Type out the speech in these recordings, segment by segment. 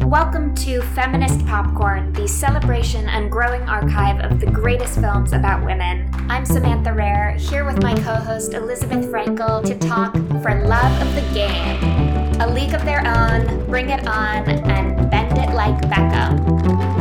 Welcome to Feminist Popcorn, the celebration and growing archive of the greatest films about women. I'm Samantha Rare, here with my co host Elizabeth Frankel to talk for love of the game. A league of their own, bring it on, and bend it like Beckham.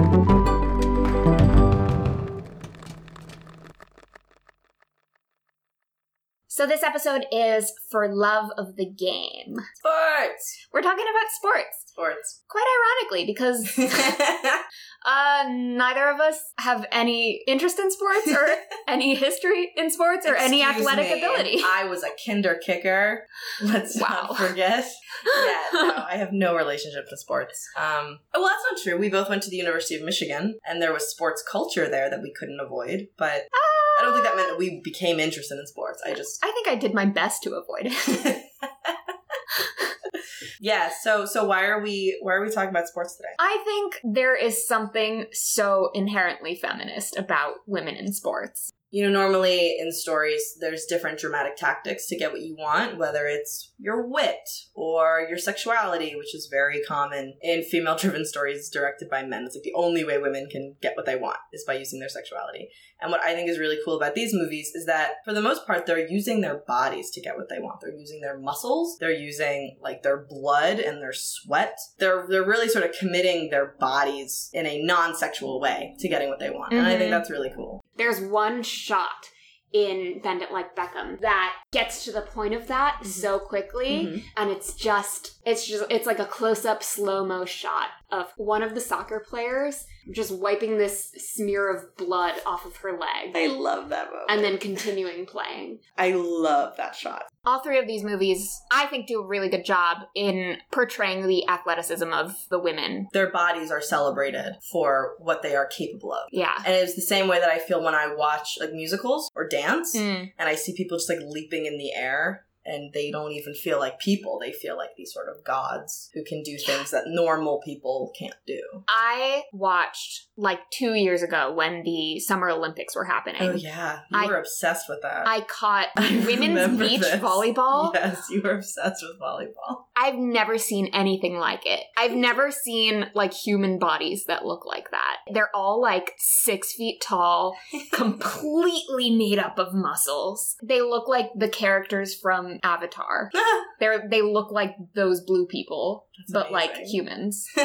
So, this episode is for love of the game. Sports. We're talking about sports. Sports. Quite ironically, because uh, neither of us have any interest in sports or any history in sports or any athletic me, ability. I was a kinder kicker. Let's Wow. not forget. Yeah, no, I have no relationship to sports. Um, well, that's not true. We both went to the University of Michigan, and there was sports culture there that we couldn't avoid. But I don't think that meant that we became interested in sports. I just I think I did my best to avoid it. yeah. So so why are we why are we talking about sports today? I think there is something so inherently feminist about women in sports. You know, normally in stories, there's different dramatic tactics to get what you want, whether it's your wit or your sexuality, which is very common in female driven stories directed by men. It's like the only way women can get what they want is by using their sexuality. And what I think is really cool about these movies is that for the most part, they're using their bodies to get what they want. They're using their muscles, they're using like their blood and their sweat. They're they're really sort of committing their bodies in a non-sexual way to getting what they want. And I think mm-hmm. that's really cool. There's one shot in Bend It Like Beckham that gets to the point of that Mhm. so quickly. Mhm. and it's just it's just it's like a close-up slow-mo shot of one of the soccer players just wiping this smear of blood off of her leg I love that movie. and then continuing playing I love that shot. all three of these movies i think do a really good job in portraying the athleticism of the women Their bodies are celebrated for what they are capable of. yeah And it's the same way that I feel when I watch like musicals or dance Mm. and I see people just like leaping in the air and they don't even feel like people. They feel like these sort of gods who can do things that normal people can't do. i watched like two years ago when the summer olympics were happening Oh yeah, you I- were obsessed with that. i caught I women's beach this. volleyball Yes, you were obsessed with volleyball. I've never seen anything like it. I've never seen like human bodies that look like that. They're all like six feet tall, completely made up of muscles. They look like the characters from Avatar. Ah. They're they look like those blue people, but like humans.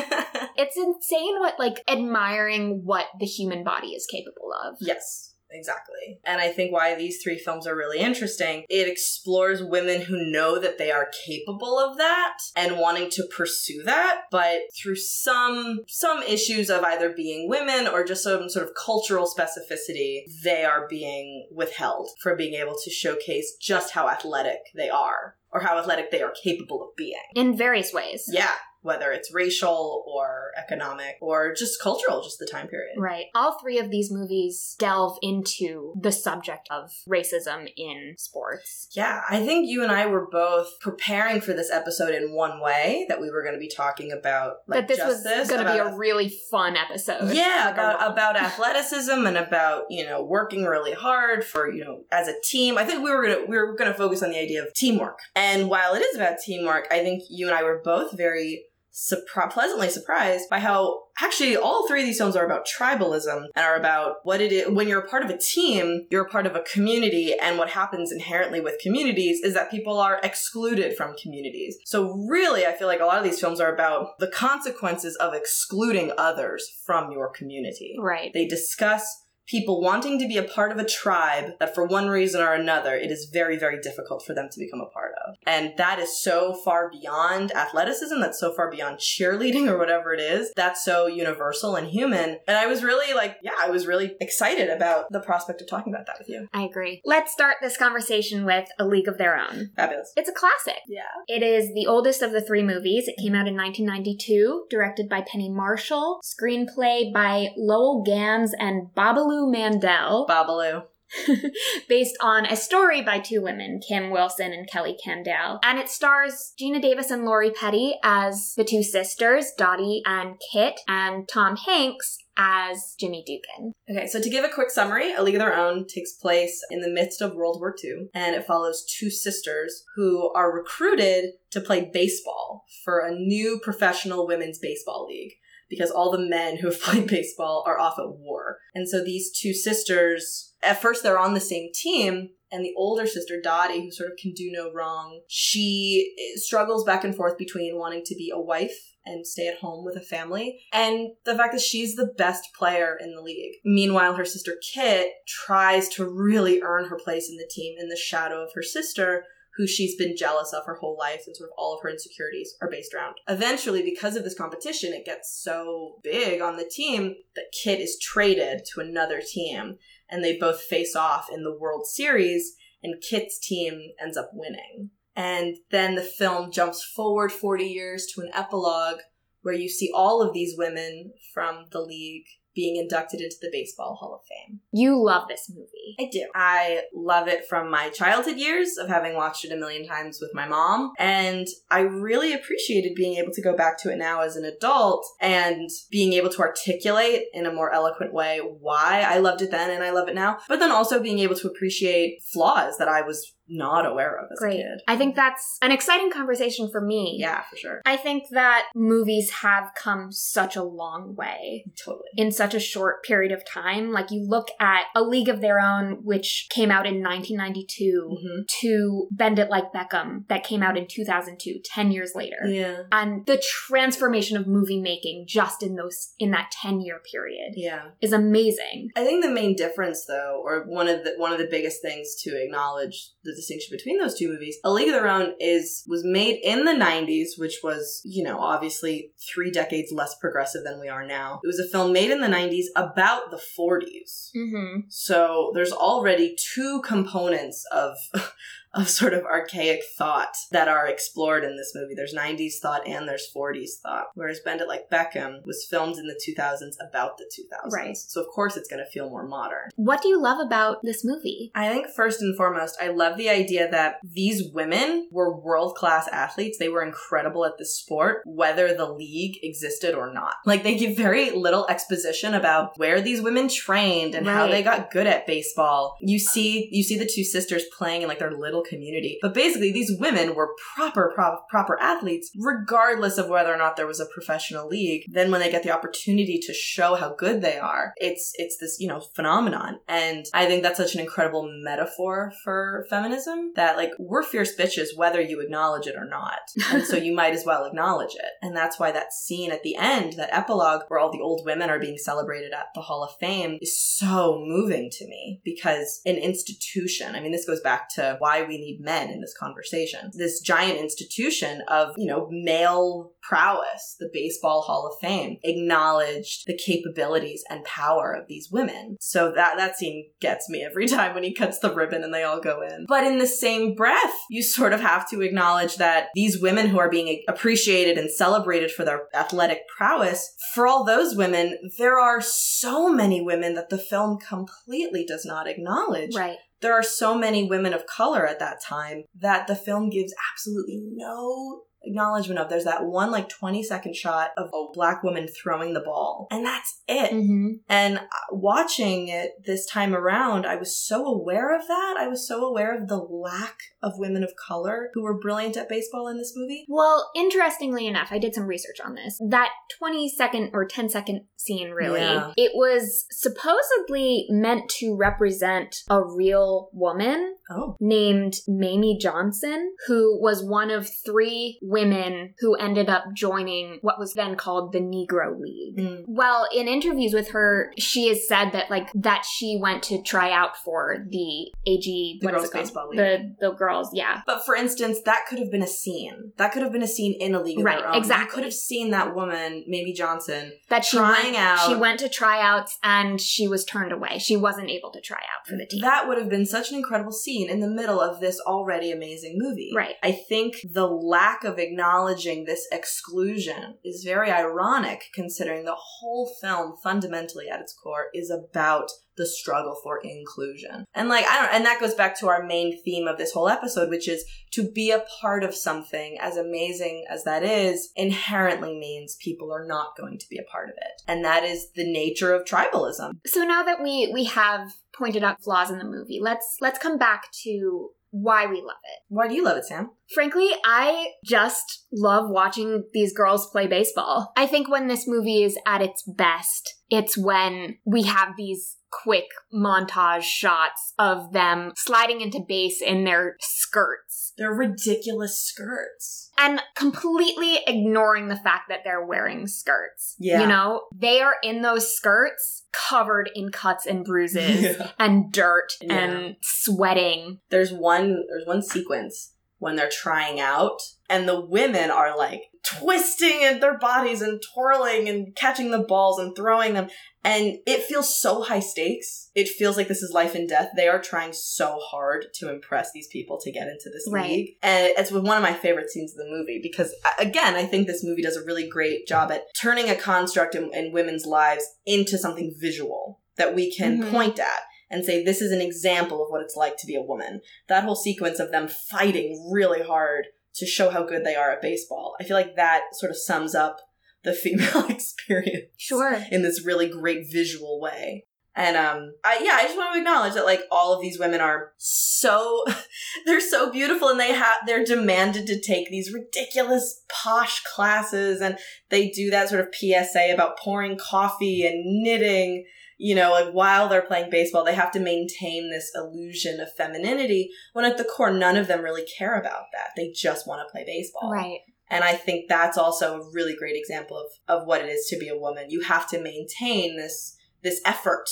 It's insane what like admiring what the human body is capable of. Yes, exactly. And I think why these three films are really interesting, it explores women who know that they are capable of that and wanting to pursue that, but through some some issues of either being women or just some sort of cultural specificity, they are being withheld from being able to showcase just how athletic they are or how athletic they are capable of being. In various ways. Yeah, whether it's racial or economic or just cultural, just the time period. Right. All three of these movies delve into the subject of racism in sports. Yeah, I think you and I were both preparing for this episode in one way that we were going to be talking about like that this justice, was going to be a really fun episode. yeah about about athleticism and about you know working really hard for you know as a team. I think we were gonna we were gonna focus on the idea of teamwork. And while it is about teamwork, I think you and I were both very surpri- pleasantly surprised by how actually all three of these films are about tribalism and are about what it is when you're a part of a team you're a part of a community and what happens inherently with communities is that people are excluded from communities so really i feel like a lot of these films are about the consequences of excluding others from your community Right. they discuss people wanting to be a part of a tribe that for one reason or another it is very very difficult for them to become a part of and that is so far beyond athleticism that's so far beyond cheerleading or whatever it is that's so universal and human and i was really like yeah i was really excited about the prospect of talking about that with you I agree. Let's start this conversation with A League of Their Own. fabulous It's a classic. yeah It is the oldest of the three movies. It came out in 1992, directed by Penny Marshall, screenplay by Lowell Ganz and Babaloo Mandel, Babaloo based on a story by two women, Kim Wilson and Kelly Candaele. And it stars Geena Davis and Lori Petty as the two sisters, Dottie and Kit, and Tom Hanks as Jimmy Dugan. Okay, so to give a quick summary, A League of Their Own takes place in the midst of World War II, and it follows two sisters who are recruited to play baseball for a new professional women's baseball league because all the men who have played baseball are off at war. And so these two sisters, at first they're on the same team, and the older sister, Dottie, who sort of can do no wrong, she struggles back and forth between wanting to be a wife and stay at home with a family, and the fact that she's the best player in the league. Meanwhile, her sister Kit tries to really earn her place in the team in the shadow of her sister, who she's been jealous of her whole life and sort of all of her insecurities are based around. Eventually, because of this competition, it gets so big on the team that Kit is traded to another team and they both face off in the World Series and Kit's team ends up winning. And then the film jumps forward 40 years to an epilogue where you see all of these women from the league being inducted into the Baseball Hall of Fame. You love this movie. I do. I love it from my childhood years of having watched it a million times with my mom. And I really appreciated being able to go back to it now as an adult and being able to articulate in a more eloquent way why I loved it then and I love it now. But then also being able to appreciate flaws that I was not aware of as Great. a kid. I think that's an exciting conversation for me. Yeah, for sure. I think that movies have come such a long way Totally. in such a short period of time. Like you look at A League of Their Own, which came out in 1992, hmm to Bend It Like Beckham, that came out in 2002, 10 years later. Yeah. And the transformation of movie making just in those in that 10 year period Yeah. is amazing. I think the main difference, though, or one of the one of the biggest things to acknowledge the distinction between those two movies, A League of Their Own is was made in the '90s, which was you know obviously three decades less progressive than we are now. It was a film made in the '90s about the '40s, Mm-hmm. so there's already two components of. Of sort of archaic thought that are explored in this movie. There's 90s thought and there's 40s thought. Whereas Bend It Like Beckham was filmed in the 2000s about the 2000s. Right. So, of course, it's going to feel more modern. What do you love about this movie? I think first and foremost, I love the idea that these women were world class athletes. They were incredible at the sport, whether the league existed or not. Like they give very little exposition about where these women trained and how they got good at baseball. You see, you see the two sisters playing in like their little community, but basically these women were proper, pro- proper athletes, regardless of whether or not there was a professional league. Then when they get the opportunity to show how good they are, it's it's this you know phenomenon, and I think that's such an incredible metaphor for feminism that like we're fierce bitches whether you acknowledge it or not, and so you might as well acknowledge it, and that's why that scene at the end, that epilogue where all the old women are being celebrated at the Hall of Fame, is so moving to me because an institution. I mean, this goes back to why we need men in this conversation. This giant institution of you know male prowess, the Baseball Hall of Fame, acknowledged the capabilities and power of these women. So that that scene gets me every time when he cuts the ribbon and they all go in. But in the same breath, you sort of have to acknowledge that these women who are being appreciated and celebrated for their athletic prowess, for all those women, there are so many women that the film completely does not acknowledge Right. There are so many women of color at that time that the film gives absolutely no acknowledgement of. There's that one like 20 second shot of a black woman throwing the ball, and that's it. Mm-hmm. And uh, watching it this time around, I was so aware of that. I was so aware of the lack of women of color who were brilliant at baseball in this movie. Well, interestingly enough, I did some research on this. That 20 second or 10 second scene, really, Yeah. it was supposedly meant to represent a real woman Oh. named Mamie Johnson, who was one of three women who ended up joining what was then called the Negro League. Mm. Well, in interviews with her, she has said that like that she went to try out for the AG The Girls? Baseball League. The the girls, yeah. But for instance, that could have been a scene. That could have been a scene in a league of Right, exactly. You could have seen that woman, Mamie Johnson, That she Trying went, out. She went to tryouts and she was turned away. She wasn't able to try out for the team. That would have been such an incredible scene in the middle of this already amazing movie. Right. I think the lack of of acknowledging this exclusion is very ironic considering the whole film fundamentally at its core is about the struggle for inclusion. And like, I don't and that goes back to our main theme of this whole episode, which is to be a part of something as amazing as that is inherently means people are not going to be a part of it. And that is the nature of tribalism. So now that we we have pointed out flaws in the movie, let's let's come back to why we love it. Why do you love it, Sam? Frankly, I just love watching these girls play baseball. I think when this movie is at its best, it's when we have these quick montage shots of them sliding into base in their skirts They're ridiculous skirts. and completely ignoring the fact that they're wearing skirts. Yeah. You know, they are in those skirts covered in cuts and bruises Yeah. and dirt Yeah. and sweating. There's one there's one sequence when they're trying out and the women are like twisting at their bodies and twirling and catching the balls and throwing them and it feels so high stakes. It feels like this is life and death. They are trying so hard to impress these people to get into this Right. league. And it's one of my favorite scenes of the movie because again, I think this movie does a really great job at turning a construct in, in women's lives into something visual that we can Mhm. point at and say this is an example of what it's like to be a woman that whole sequence of them fighting really hard to show how good they are at baseball. I feel like that sort of sums up the female experience Sure. in this really great visual way. And um I yeah, I just want to acknowledge that like all of these women are so they're so beautiful and they have they're demanded to take these ridiculous posh classes and they do that sort of PSA about pouring coffee and knitting you know, like while they're playing baseball, they have to maintain this illusion of femininity when at the core, none of them really care about that. They just want to play baseball. Right. And I think that's also a really great example of, of what it is to be a woman. You have to maintain this this effort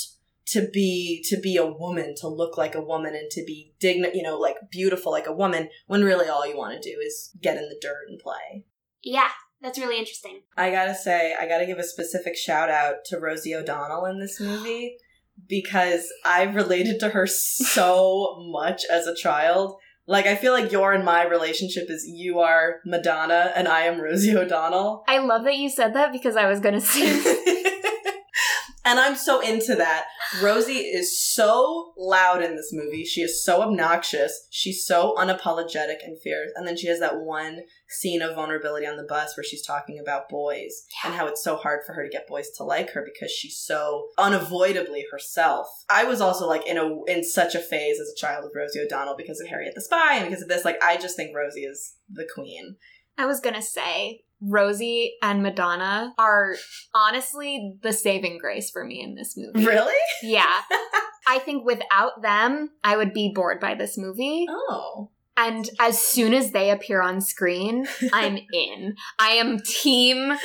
to be to be a woman, to look like a woman and to be digni you know, like beautiful like a woman, when really all you want to do is get in the dirt and play. Yeah, that's really interesting. I gotta say, I gotta give a specific shout out to Rosie O'Donnell in this movie because I related to her so much as a child. Like, I feel like your and my relationship is you are Madonna and I am Rosie O'Donnell. I love that you said that because I was to say and I'm so into that. Rosie is so loud in this movie. She is so obnoxious. She's so unapologetic and fierce. And then she has that one scene of vulnerability on the bus where she's talking about boys and how it's so hard for her to get boys to like her because she's so unavoidably herself. I was also like in a in such a phase as a child of Rosie O'Donnell because of Harriet the Spy and because of this. Like I just think Rosie is the queen. I was gonna say Rosie and Madonna are honestly the saving grace for me in this movie. Really? Yeah. I think without them, I would be bored by this movie. Oh. And as soon as they appear on screen, I'm in. I am team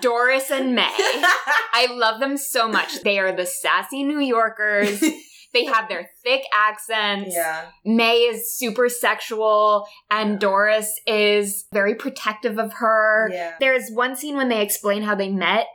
Doris and May. I love them so much. They are the sassy New Yorkers. They have their thick accents. yeah. May is super sexual and Doris is very protective of her. Yeah. There's one scene when they explain how they met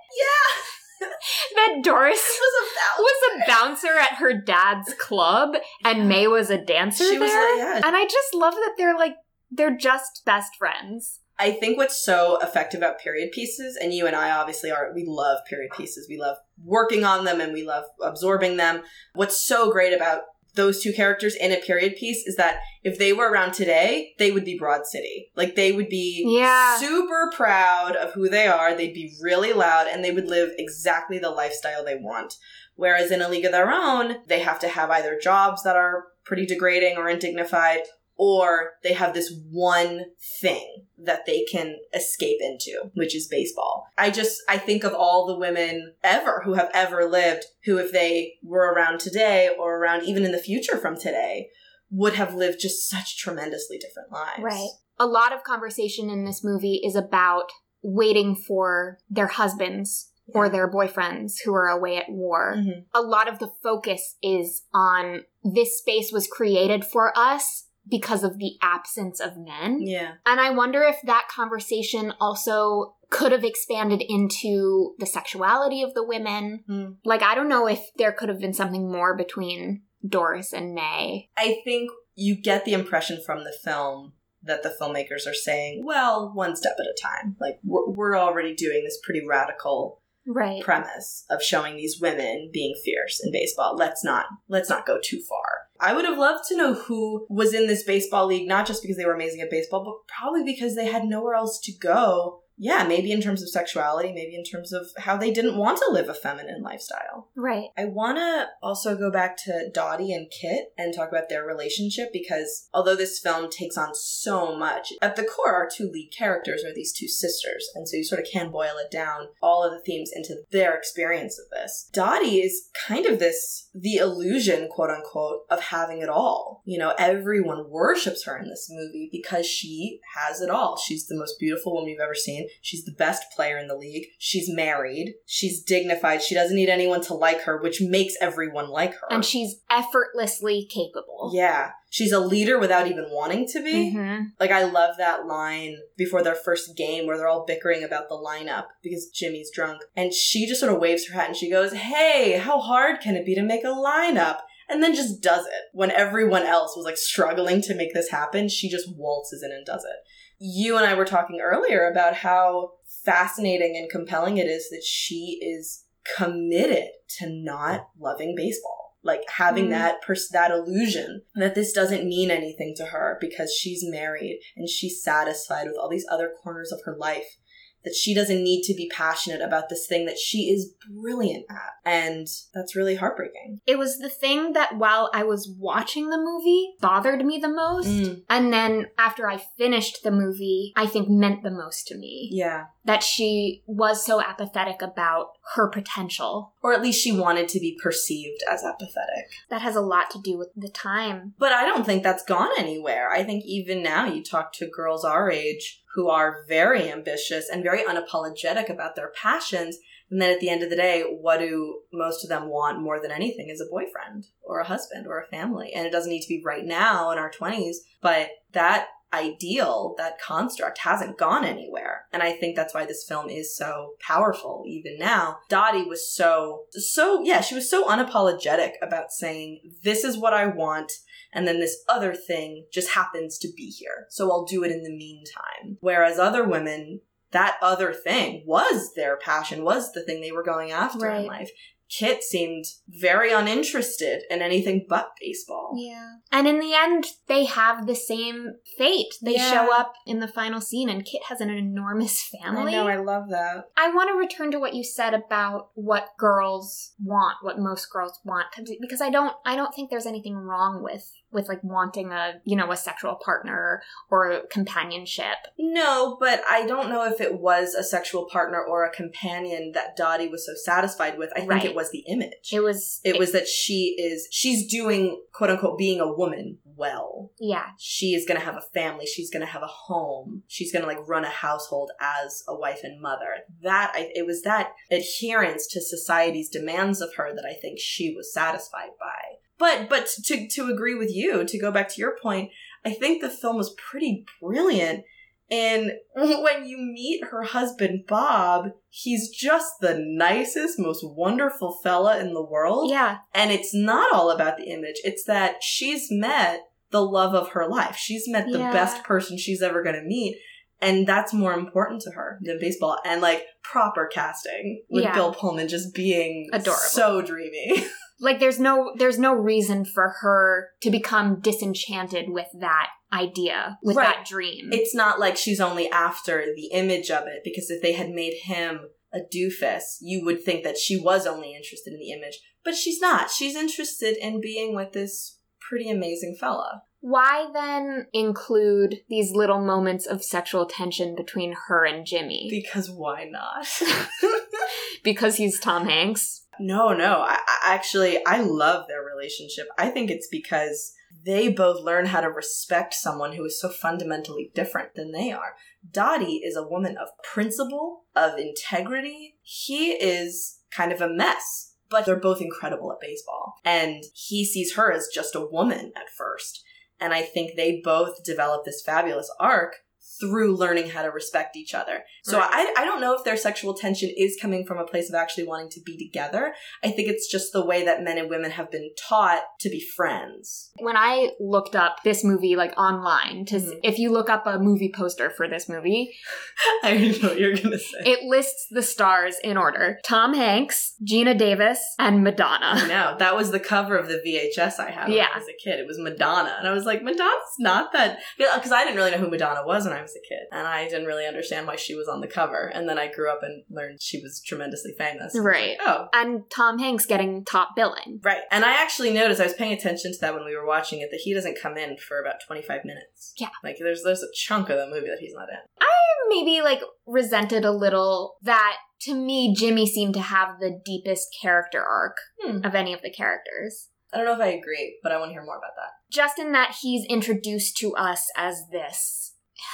Yeah. that Doris was about was a bouncer at her dad's club and May was a dancer She was there. like, yeah. And I just love that they're like they're just best friends. I think what's so effective about period pieces, and you and I obviously are, we love period pieces. We love working on them and we love absorbing them. What's so great about those two characters in a period piece is that if they were around today, they would be Broad City. Like they would be Yeah. super proud of who they are. They'd be really loud and they would live exactly the lifestyle they want. Whereas in a league of their own, they have to have either jobs that are pretty degrading or undignified, or they have this one thing that they can escape into, which is baseball. I just, I think of all the women ever who have ever lived who, if they were around today or around even in the future from today, would have lived just such tremendously different lives. Right. A lot of conversation in this movie is about waiting for their husbands or their boyfriends who are away at war. Mhm. A lot of the focus is on this space was created for us because of the absence of men. Yeah. And I wonder if that conversation also could have expanded into the sexuality of the women. Mm. Like, I don't know if there could have been something more between Doris and May. I think you get the impression from the film that the filmmakers are saying, well, one step at a time. Like, we're, we're already doing this pretty radical Right. premise of showing these women being fierce in baseball. Let's not let's not go too far. I would have loved to know who was in this baseball league, not just because they were amazing at baseball, but probably because they had nowhere else to go. Yeah, maybe in terms of sexuality, maybe in terms of how they didn't want to live a feminine lifestyle. Right. I want to also go back to Dottie and Kit and talk about their relationship because although this film takes on so much, at the core, our two lead characters are these two sisters. And so you sort of can boil it down, all of the themes into their experience of this. Dottie is kind of this, the illusion, quote unquote, of having it all. You know, everyone worships her in this movie because she has it all. She's the most beautiful woman you've ever seen. She's the best player in the league. She's married. She's dignified. She doesn't need anyone to like her, which makes everyone like her. And she's effortlessly capable. yeah. She's a leader without even wanting to be. Mhm. Like I love that line before their first game where they're all bickering about the lineup because Jimmy's drunk. And she just sort of waves her hat and she goes, Hey, how hard can it be to make a lineup? And then just does it. When everyone else was like struggling to make this happen, she just waltzes in and does it. You and I were talking earlier about how fascinating and compelling it is that she is committed to not loving baseball. Like having Mhm. that pers- that illusion that this doesn't mean anything to her because she's married and she's satisfied with all these other corners of her life. That she doesn't need to be passionate about this thing that she is brilliant at. And that's really heartbreaking. It was the thing that while I was watching the movie bothered me the most. Mm. And then after I finished the movie, I think meant the most to me. Yeah. That she was so apathetic about her potential. Or at least she wanted to be perceived as apathetic. That has a lot to do with the time. But I don't think that's gone anywhere. I think even now you talk to girls our age who are very ambitious and very unapologetic about their passions. And then at the end of the day, what do most of them want more than anything is a boyfriend or a husband or a family. And it doesn't need to be right now in our 20s, but that ideal, that construct hasn't gone anywhere. And I think that's why this film is so powerful even now. Dottie was so, so, yeah, she was so unapologetic about saying, this is what I want. And then this other thing just happens to be here. So I'll do it in the meantime. Whereas other women, that other thing was their passion, was the thing they were going after in life. Kit seemed very uninterested in anything but baseball. Yeah. And in the end, they have the same fate. They Yeah. show up in the final scene, and Kit has an enormous family. I know, I love that. I want to return to what you said about what girls want, what most girls want, because I don't, I don't think there's anything wrong with with like wanting a, you know, a sexual partner or companionship. No, but I don't know if it was a sexual partner or a companion that Dottie was so satisfied with. I think Right. it was the image. It was, it was that she is she's doing quote unquote being a woman well. yeah, She is gonna have a family, she's gonna have a home, she's gonna like run a household as a wife and mother. That I it was that adherence to society's demands of her that I think she was satisfied by. But but to to agree with you, to go back to your point, I think the film was pretty brilliant. And when you meet her husband, Bob, he's just the nicest, most wonderful fella in the world. yeah, And it's not all about the image, it's that she's met the love of her life. She's met the Yeah. best person she's ever going to meet. And that's more important to her than baseball. And like proper casting with Yeah. Bill Pullman just being Adorable. so dreamy. like there's no, there's no reason for her to become disenchanted with that idea, with Right. that dream. it's not like she's only after the image of it, because if they had made him a doofus, you would think that she was only interested in the image. But she's not. She's interested in being with this pretty amazing fella. Why then include these little moments of sexual tension between her and Jimmy? Because why not? because he's Tom Hanks. No, no. I, I actually I love their relationship. I think it's because they both learn how to respect someone who is so fundamentally different than they are. Dottie is a woman of principle, of integrity. He is kind of a mess, but they're both incredible at baseball. And he sees her as just a woman at first. And I think they both develop this fabulous arc through learning how to respect each other. So Right. I, I don't know if their sexual tension is coming from a place of actually wanting to be together. I think it's just the way that men and women have been taught to be friends. When I looked up this movie like online to s Mhm. if you look up a movie poster for this movie, I know what you're gonna say. it lists the stars in order. Tom Hanks, Geena Davis, and I Madonna. know. That was the cover of the VHS I had Yeah. I was a kid. It was Madonna. And I was like, Madonna's not that. Because I didn't really know who Madonna was when I was a kid. And I didn't really understand why she was on the cover. And then I grew up and learned she was tremendously famous. Right. Oh, And Tom Hanks getting top billing. Right. And I actually noticed I was paying attention to that when we were watching it that he doesn't come in for about 25 minutes. Yeah. Like there's there's a chunk of the movie that he's not in. I maybe like resented a little that to me Jimmy seemed to have the deepest character arc Hmm. of any of the characters. I don't know if I agree, but I want to hear more about that. Just in that he's introduced to us as this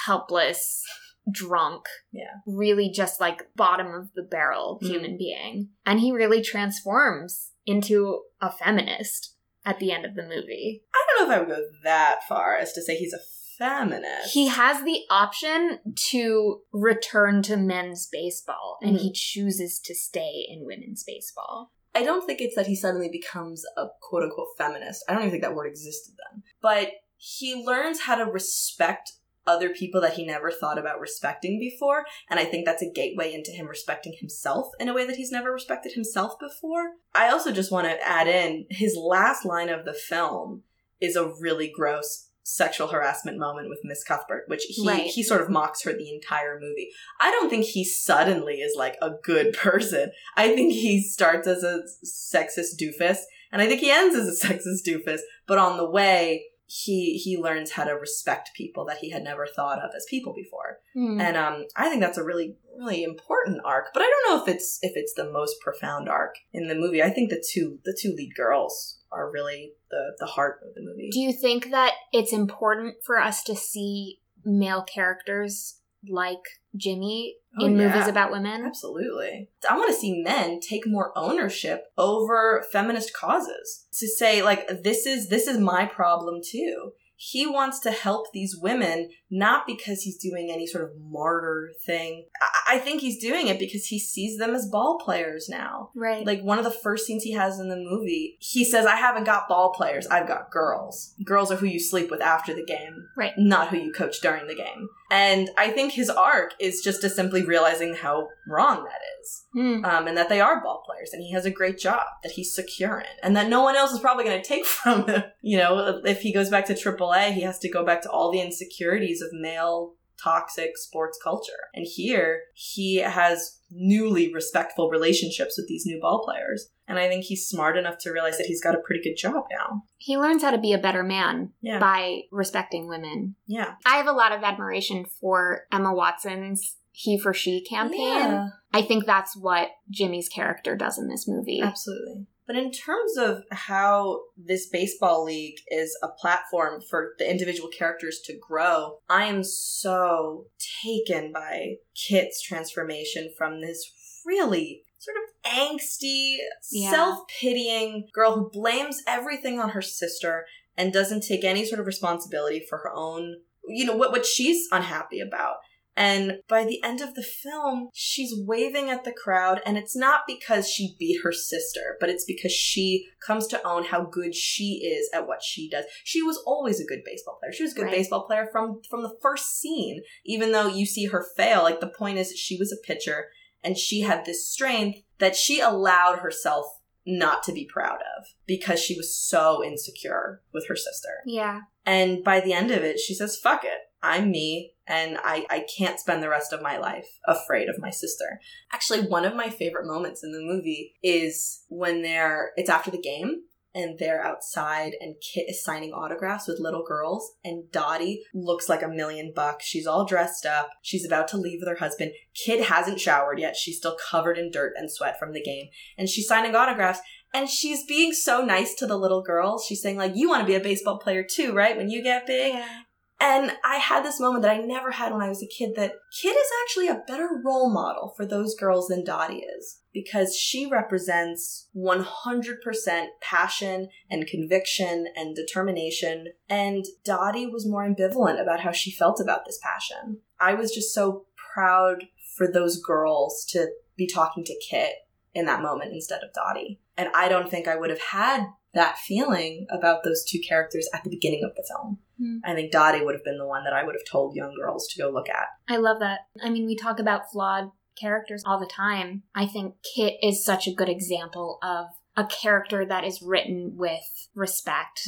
helpless drunk Yeah. really just like bottom of the barrel Mhm. human being and he really transforms into a feminist at the end of the movie I don't know if I would go that far as to say he's a feminist. he has the option to return to men's baseball and Mhm. he chooses to stay in women's baseball I don't think it's that he suddenly becomes a quote unquote feminist. I don't even think that word existed then. But he learns how to respect other people that he never thought about respecting before. And I think that's a gateway into him respecting himself in a way that he's never respected himself before. I also just want to add in his last line of the film is a really gross sexual harassment moment with Miss Cuthbert, which he Right. he sort of mocks her the entire movie. I don't think he suddenly is like a good person. I think he starts as a sexist doofus, and I think he ends as a sexist doofus. But on the way, he he learns how to respect people that he had never thought of as people before, Hmm. and um, I think that's a really really important arc. But I don't know if it's if it's the most profound arc in the movie. I think the two the two lead girls are really the the heart of the movie. do you think that it's important for us to see male characters like jimmy Oh, in movies about women Absolutely. I want to see men take more ownership over feminist causes. To say like this is this is my problem too. He wants to help these women not because he's doing any sort of martyr thing. I, I think he's doing it because he sees them as ball players now. right Like one of the first scenes he has in the movie, he says, I haven't got ball players, I've got girls. Girls are who you sleep with after the game, Right. not who you coach during the game. And I think his arc is just to simply realizing how wrong that is. Hmm. Um, and that they are ball players, and he has a great job that he's secure in, and that no one else is probably going to take from him. You know, if he goes back to AAA, he has to go back to all the insecurities of male toxic sports culture. And here, he has newly respectful relationships with these new ball players. And I think he's smart enough to realize that he's got a pretty good job now. he learns how to be a better man Yeah. by respecting women Yeah. i have a lot of admiration for emma watson's he for she campaign Yeah. i think that's what jimmy's character does in this movie Absolutely. But in terms of how this baseball league is a platform for the individual characters to grow, I am so taken by Kit's transformation from this really sort of angsty, Yeah. self pitying girl who blames everything on her sister and doesn't take any sort of responsibility for her own, you know, what, what she's unhappy about. And by the end of the film, she's waving at the crowd, and it's not because she beat her sister, but it's because she comes to own how good she is at what she does. She was always a good baseball player. She was a good Right. baseball player from from the first scene, even though you see her fail. Like the point is, she was a pitcher, and she had this strength that she allowed herself not to be proud of because she was so insecure with her sister. yeah And by the end of it, she says, fuck it. I'm me, and I, I can't spend the rest of my life afraid of my sister. Actually, one of my favorite moments in the movie is when they're, it's after the game, and they're outside, and Kit is signing autographs with little girls, and Dottie looks like a million bucks. She's all dressed up. She's about to leave with her husband. Kit hasn't showered yet. She's still covered in dirt and sweat from the game, and she's signing autographs. And she's being so nice to the little girls. She's saying, like, you want to be a baseball player too, right? When you get big. yeah And I had this moment that I never had when I was a kid that Kit is actually a better role model for those girls than Dottie is because she represents 100% passion and conviction and determination. And Dottie was more ambivalent about how she felt about this passion. I was just so proud for those girls to be talking to Kit in that moment instead of Dottie. And I don't think I would have had that feeling about those two characters at the beginning of the film. Hmm. I think Dottie would have been the one that I would have told young girls to go look at. I love that. I mean, we talk about flawed characters all the time. I think Kit is such a good example of a character that is written with respect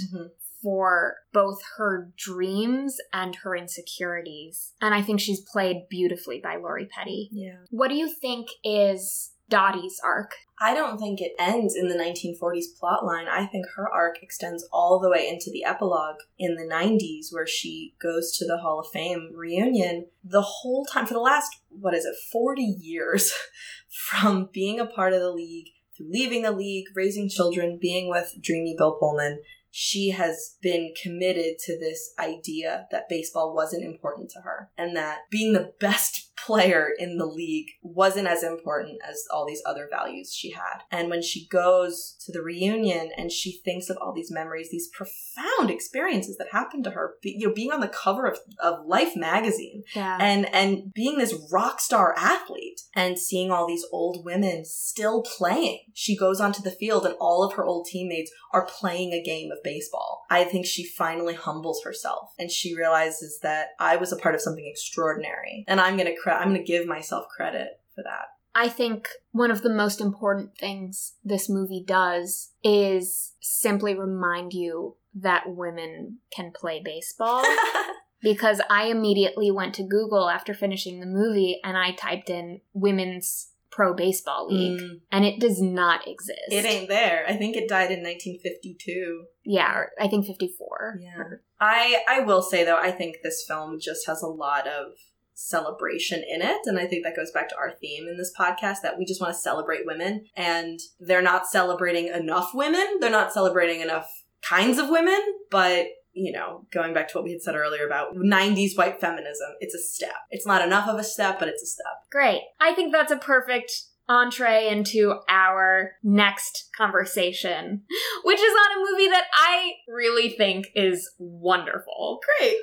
for both her dreams and her insecurities. And I think she's played beautifully by Lori Petty. Yeah. What do you think is Dottie's arc? I don't think it ends in the 1940s plotline. I think her arc extends all the way into the epilogue in the 90s, where she goes to the Hall of Fame reunion. The whole time, for the last, what is it, 40 years, from being a part of the league, through leaving the league, raising children, being with dreamy Bill Pullman, she has been committed to this idea that baseball wasn't important to her and that being the best player in the league wasn't as important as all these other values she had. And when she goes to the reunion and she thinks of all these memories, these profound experiences that happened to her, you know, being on the cover of, of Life magazine Yeah. and and being this rock star athlete and seeing all these old women still playing she goes onto the field and all of her old teammates are playing a game of baseball i think she finally humbles herself and she realizes that i was a part of something extraordinary and i'm gonna cre- i'm gonna give myself credit for that I think one of the most important things this movie does is simply remind you that women can play baseball. because I immediately went to Google after finishing the movie and I typed in women's pro baseball league Mm, and it does not exist. it ain't there i think it died in 1952 Yeah, or I think 54. Yeah. I I will say though, I think this film just has a lot of celebration in it and I think that goes back to our theme in this podcast that we just want to celebrate women and they're not celebrating enough women. They're not celebrating enough kinds of women, but you know, going back to what we had said earlier about 90s white feminism, it's a step. It's not enough of a step, but it's a step. Great. I think that's a perfect entree into our next conversation, which is on a movie that I really think is wonderful. Great.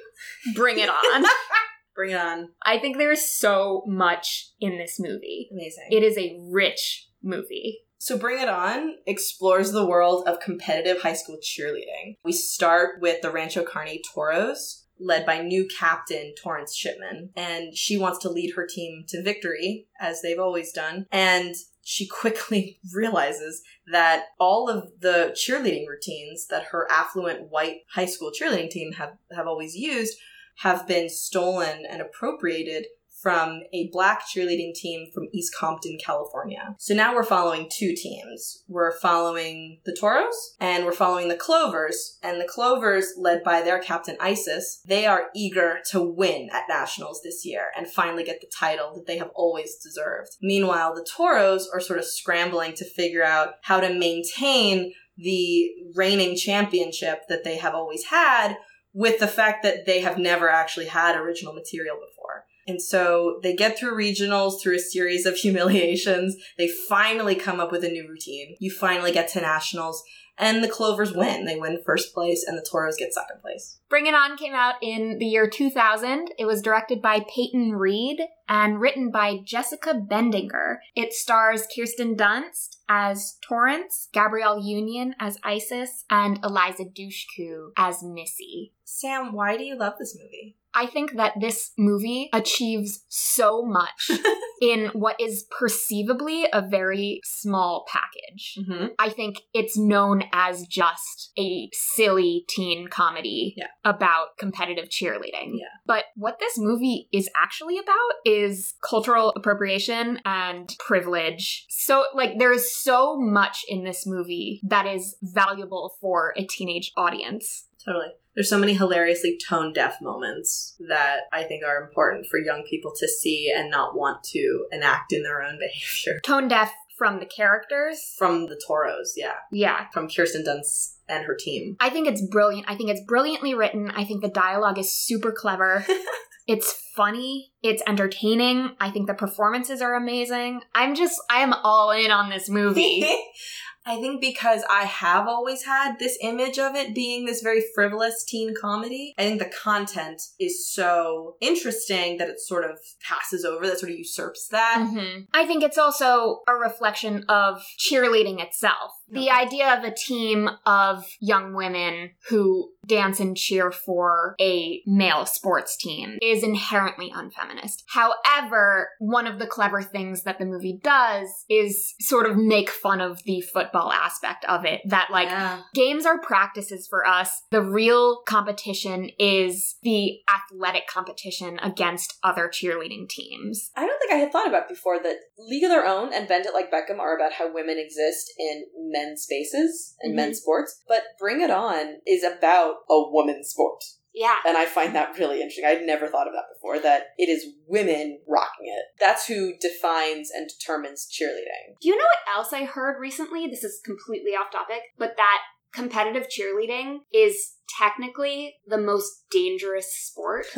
Bring it on. Bring it on. I think there's so much in this movie. Amazing. It is a rich movie. So Bring It On explores the world of competitive high school cheerleading. We start with the Rancho Carne Toros, led by new captain Torrance Shipman, and she wants to lead her team to victory, as they've always done. And she quickly realizes that all of the cheerleading routines that her affluent white high school cheerleading team have, have always used have been stolen and appropriated from a black cheerleading team from East Compton, California. So now we're following two teams. We're following the Toros and we're following the Clovers. And the Clovers, led by their captain Isis, they are eager to win at Nationals this year and finally get the title that they have always deserved. Meanwhile, the Toros are sort of scrambling to figure out how to maintain the reigning championship that they have always had with the fact that they have never actually had original material before. And so they get through regionals through a series of humiliations. They finally come up with a new routine. You finally get to nationals, and the Clovers win. They win first place, and the Toros get second place. Bring It On came out in the year 2000. It was directed by Peyton Reed and written by Jessica Bendinger. It stars Kirsten Dunst as Torrance, Gabrielle Union as Isis, and Eliza Dushku as Missy. Sam, why do you love this movie? I think that this movie achieves so much in what is perceivably a very small package. Mm-hmm. I think it's known as just a silly teen comedy Yeah. about competitive cheerleading. Yeah. But what this movie is actually about is cultural appropriation and privilege. So, like, there is so much in this movie that is valuable for a teenage audience. Totally. There's so many hilariously tone deaf moments that I think are important for young people to see and not want to enact in their own behavior. Tone deaf from the characters. From the Toros, yeah. Yeah. From Kirsten Dunst and her team. I think it's brilliant. I think it's brilliantly written. I think the dialogue is super clever. it's funny. It's entertaining. I think the performances are amazing. I'm just, I am all in on this movie. I think because I have always had this image of it being this very frivolous teen comedy, I think the content is so interesting that it sort of passes over, that sort of usurps that. Mhm. I think it's also a reflection of cheerleading itself. The idea of a team of young women who dance and cheer for a male sports team is inherently unfeminist. However, one of the clever things that the movie does is sort of make fun of the football aspect of it. That, like, Yeah. Games are practices for us. The real competition is the athletic competition against other cheerleading teams. I don't think I had thought about before that League of Their Own and Bend It Like Beckham are about how women exist in men's spaces and Mhm. men's sports, but Bring It On is about a woman's sport. Yeah. And I find that really interesting. I'd never thought of that before, that it is women rocking it. That's who defines and determines cheerleading. Do you know what else I heard recently? This is completely off topic, but that competitive cheerleading is technically the most dangerous sport.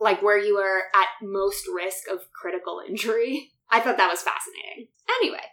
like where you are at most risk of critical injury. I thought that was fascinating. Anyway,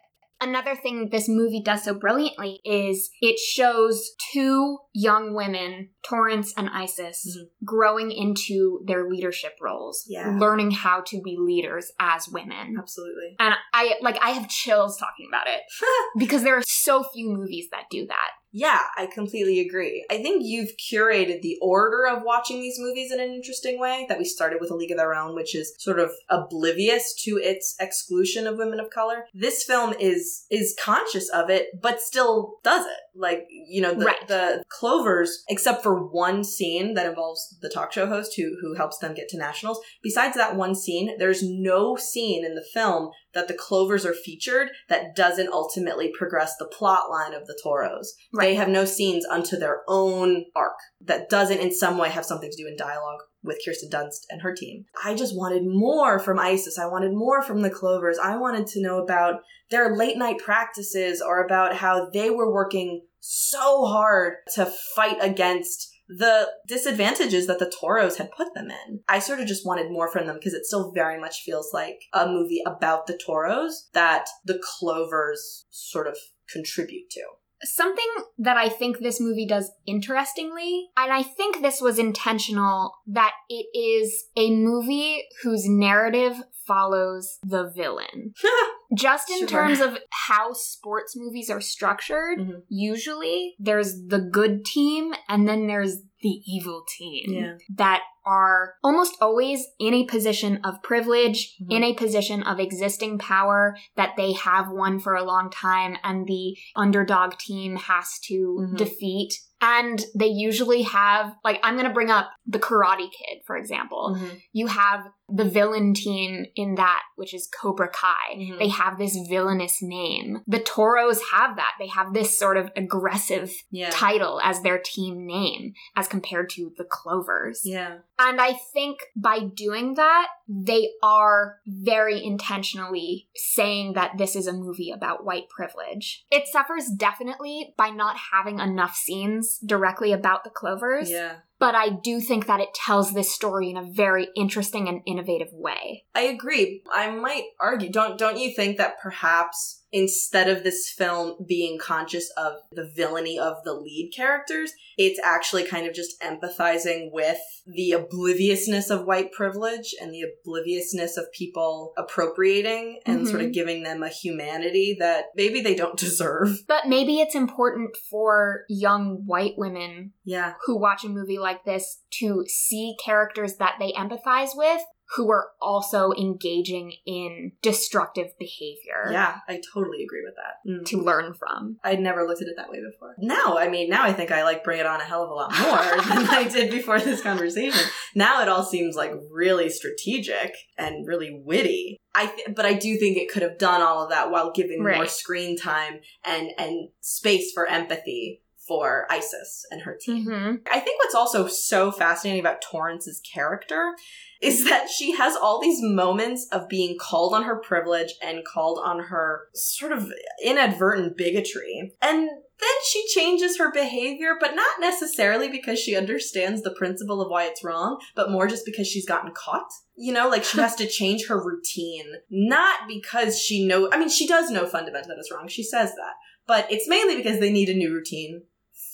another thing this movie does so brilliantly is it shows two young women, Torrance and Isis, Mhm. growing into their leadership roles, Yeah. learning how to be leaders as women. Absolutely. And I like I have chills talking about it because there are so few movies that do that. Yeah, I completely agree. I think you've curated the order of watching these movies in an interesting way. That we started with A League of Their Own, which is sort of oblivious to its exclusion of women of color. This film is is conscious of it, but still does it. Like you know, the, Right. the Clovers, except for one scene that involves the talk show host who who helps them get to nationals. Besides that one scene, there's no scene in the film that the Clovers are featured that doesn't ultimately progress the plot line of the Toros. They have no scenes unto their own arc that doesn't in some way have something to do in dialogue with Kirsten Dunst and her team. I just wanted more from Isis. I wanted more from the Clovers. I wanted to know about their late night practices or about how they were working so hard to fight against the disadvantages that the Toros had put them in. I sort of just wanted more from them because it still very much feels like a movie about the Toros that the Clovers sort of contribute to. Something that I think this movie does interestingly, and I think this was intentional, that it is a movie whose narrative follows the villain. Just in Sure. terms of how sports movies are structured, Mhm. usually there's the good team and then there's the evil team Yeah. that are almost always in a position of privilege, Mhm. in a position of existing power that they have won for a long time and the underdog team has to Mhm. defeat. And they usually have, like, I'm going to bring up the Karate Kid, for example Mhm. you have the villain team in that, which is Cobra Kai. Mhm. They have this villainous name. The Toros have that. They have this sort of aggressive Yeah. title as their team name as compared to the Clovers. Yeah. And I think by doing that, they are very intentionally saying that this is a movie about white privilege. It suffers definitely by not having enough scenes directly about the Clovers Yeah. But I do think that it tells this story in a very interesting and innovative way. I agree. I might argue. Don't don't you think that perhaps instead of this film being conscious of the villainy of the lead characters, it's actually kind of just empathizing with the obliviousness of white privilege and the obliviousness of people appropriating and sort of Mhm. giving them a humanity that maybe they don't deserve. But maybe it's important for young white women Yeah. who watch a movie like this to see characters that they empathize with who are also engaging in destructive behavior Yeah, I totally agree with that. Mm. to learn from. I'd never looked at it that way before. Now, I mean, now I think I like Bring It On a hell of a lot more than I did before this conversation. Now it all seems like really strategic and really witty. I th- but I do think it could have done all of that while giving more screen time and and space for empathy for Isis and her team. hmm I think what's also so fascinating about Torrance's character is that she has all these moments of being called on her privilege and called on her sort of inadvertent bigotry. And then she changes her behavior, but not necessarily because she understands the principle of why it's wrong, but more just because she's gotten caught. You know, like she has to change her routine, not because she know I mean, she does know fundamentally that it's wrong. She says that. But it's mainly because they need a new routine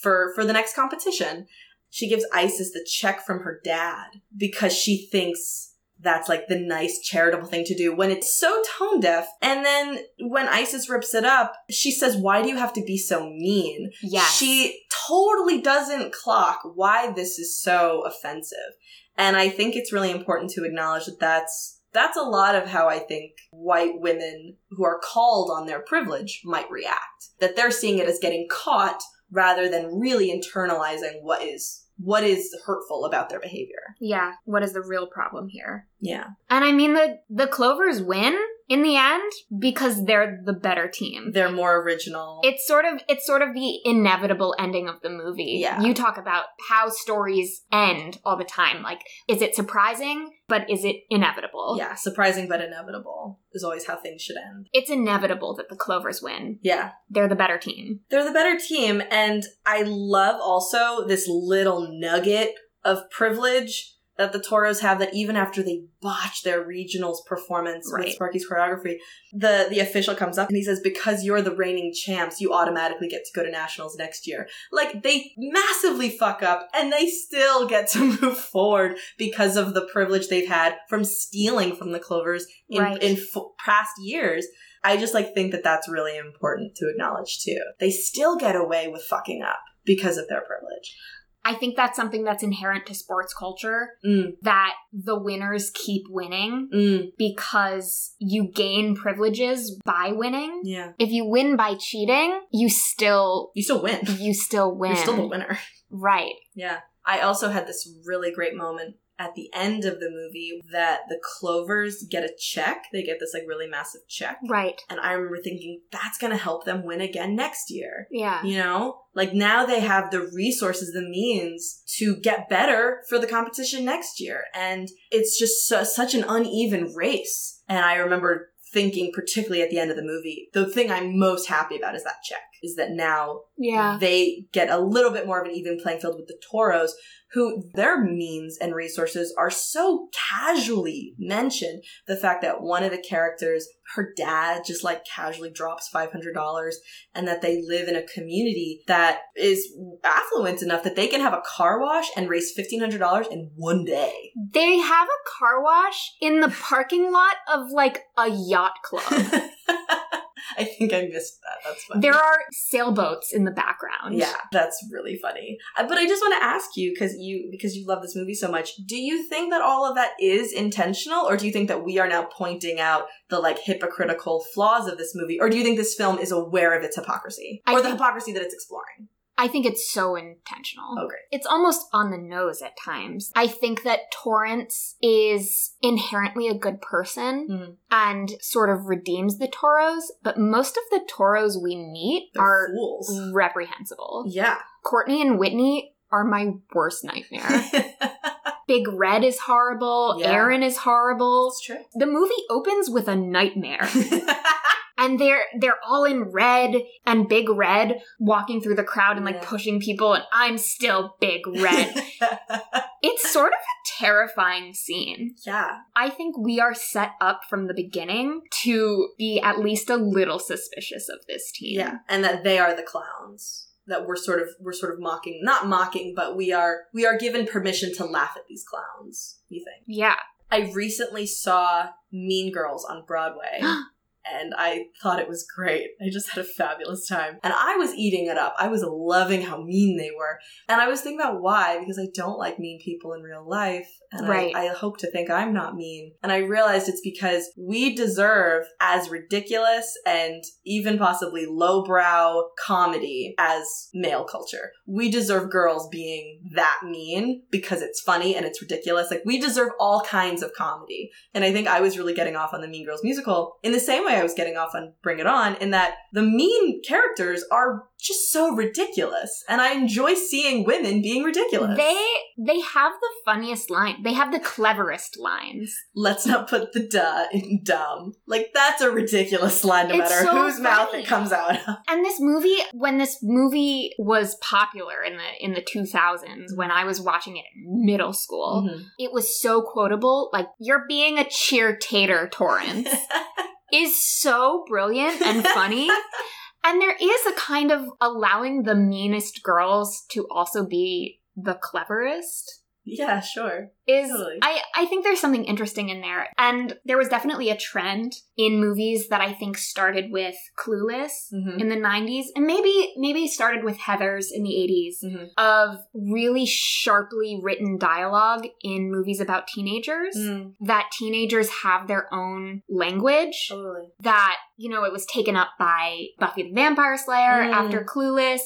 for for the next competition. She gives Isis the check from her dad because she thinks that's like the nice charitable thing to do when it's so tone deaf. And then when Isis rips it up, she says, Why do you have to be so mean? Yes. She totally doesn't clock why this is so offensive. And I think it's really important to acknowledge that that's that's a lot of how I think white women who are called on their privilege might react. That they're seeing it as getting caught rather than really internalizing what is what is hurtful about their behavior. Yeah. What is the real problem here? Yeah. And I mean the the Clovers win in the end because they're the better team. They're more original. It's sort of it's sort of the inevitable ending of the movie. Yeah. You talk about how stories end all the time. Like, is it surprising, but is it inevitable? yeah, surprising but inevitable is always how things should end. It's inevitable that the Clovers win. Yeah. They're the better team. They're the better team. And I love also this little nugget of privilege that the Toros have that even after they botch their regionals performance with Sparky's choreography, the, the official comes up and he says, because you're the reigning champs, you automatically get to go to nationals next year. Like they massively fuck up and they still get to move forward because of the privilege they've had from stealing from the Clovers in, Right. in f- past years. I just like think that that's really important to acknowledge too. They still get away with fucking up because of their privilege. I think that's something that's inherent to sports culture Mm, that the winners keep winning mm, because you gain privileges by winning. yeah. If you win by cheating, you still You still win. you still win. You're still the winner. Right. Yeah. I also had this really great moment at the end of the movie that the Clovers get a check. They get this like really massive check. Right. And I remember thinking that's going to help them win again next year. Yeah. You know, like now they have the resources, the means to get better for the competition next year. And it's just su- such an uneven race. And I remember thinking, particularly at the end of the movie, the thing I'm most happy about is that check, is that now Yeah. they get a little bit more of an even playing field with the Toros, who their means and resources are so casually mentioned. The fact that one of the characters, her dad, just like casually drops $500, and that they live in a community that is affluent enough that they can have a car wash and raise $1,500 in one day. They have a car wash in the parking lot of like a yacht club. I think I missed that. That's funny. there are sailboats in the background. Yeah, that's really funny. Uh, But I just want to ask you because you because you love this movie so much. Do you think that all of that is intentional, or do you think that we are now pointing out the like hypocritical flaws of this movie, or do you think this film is aware of its hypocrisy or the hypocrisy that it's exploring? I think it's so intentional. Great. It's almost on the nose at times. I think that Torrance is inherently a good person Mhm. and sort of redeems the Toros, but most of the Toros we meet They're are fools. reprehensible. Yeah. Courtney and Whitney are my worst nightmare. Big Red is horrible. Yeah. Aaron is horrible. The movie opens with a nightmare. and they're they're all in red and big red walking through the crowd and like Yeah. pushing people and i'm still big red it's sort of a terrifying scene yeah. i think we are set up from the beginning to be at least a little suspicious of this team Yeah. And that they are the clowns. That we're sort of we're sort of mocking not mocking, but we are we are given permission to laugh at these clowns, you think. yeah I recently saw Mean Girls on Broadway. And I thought it was great. I just had a fabulous time. And I was eating it up. I was loving how mean they were. And I was thinking about why, because I don't like mean people in real life. And Right. I, I hope to think I'm not mean. And I realized it's because we deserve as ridiculous and even possibly lowbrow comedy as male culture. We deserve girls being that mean because it's funny and it's ridiculous. Like we deserve all kinds of comedy. And I think I was really getting off on the Mean Girls musical in the same way way I was getting off on Bring It On in that the mean characters are just so ridiculous, and I enjoy seeing women being ridiculous. They they have the funniest line. They have the cleverest lines. Let's not put the duh in dumb. Like that's a ridiculous line, no It's matter so whose mouth it comes out of. And this movie, when this movie was popular in the in the 2000s, when I was watching it in middle school, Mhm. it was so quotable. Like you're being a cheer tater, Torrance, is so brilliant and funny. And there is a kind of allowing the meanest girls to also be the cleverest. Yeah, sure. is Totally. I, I think there's something interesting in there. And there was definitely a trend in movies that I think started with Clueless Mhm. in the 90s and maybe maybe started with Heathers in the 80s Mhm. of really sharply written dialogue in movies about teenagers Mm, that teenagers have their own language totally. that you know it was taken up by Buffy the Vampire Slayer Mm. after Clueless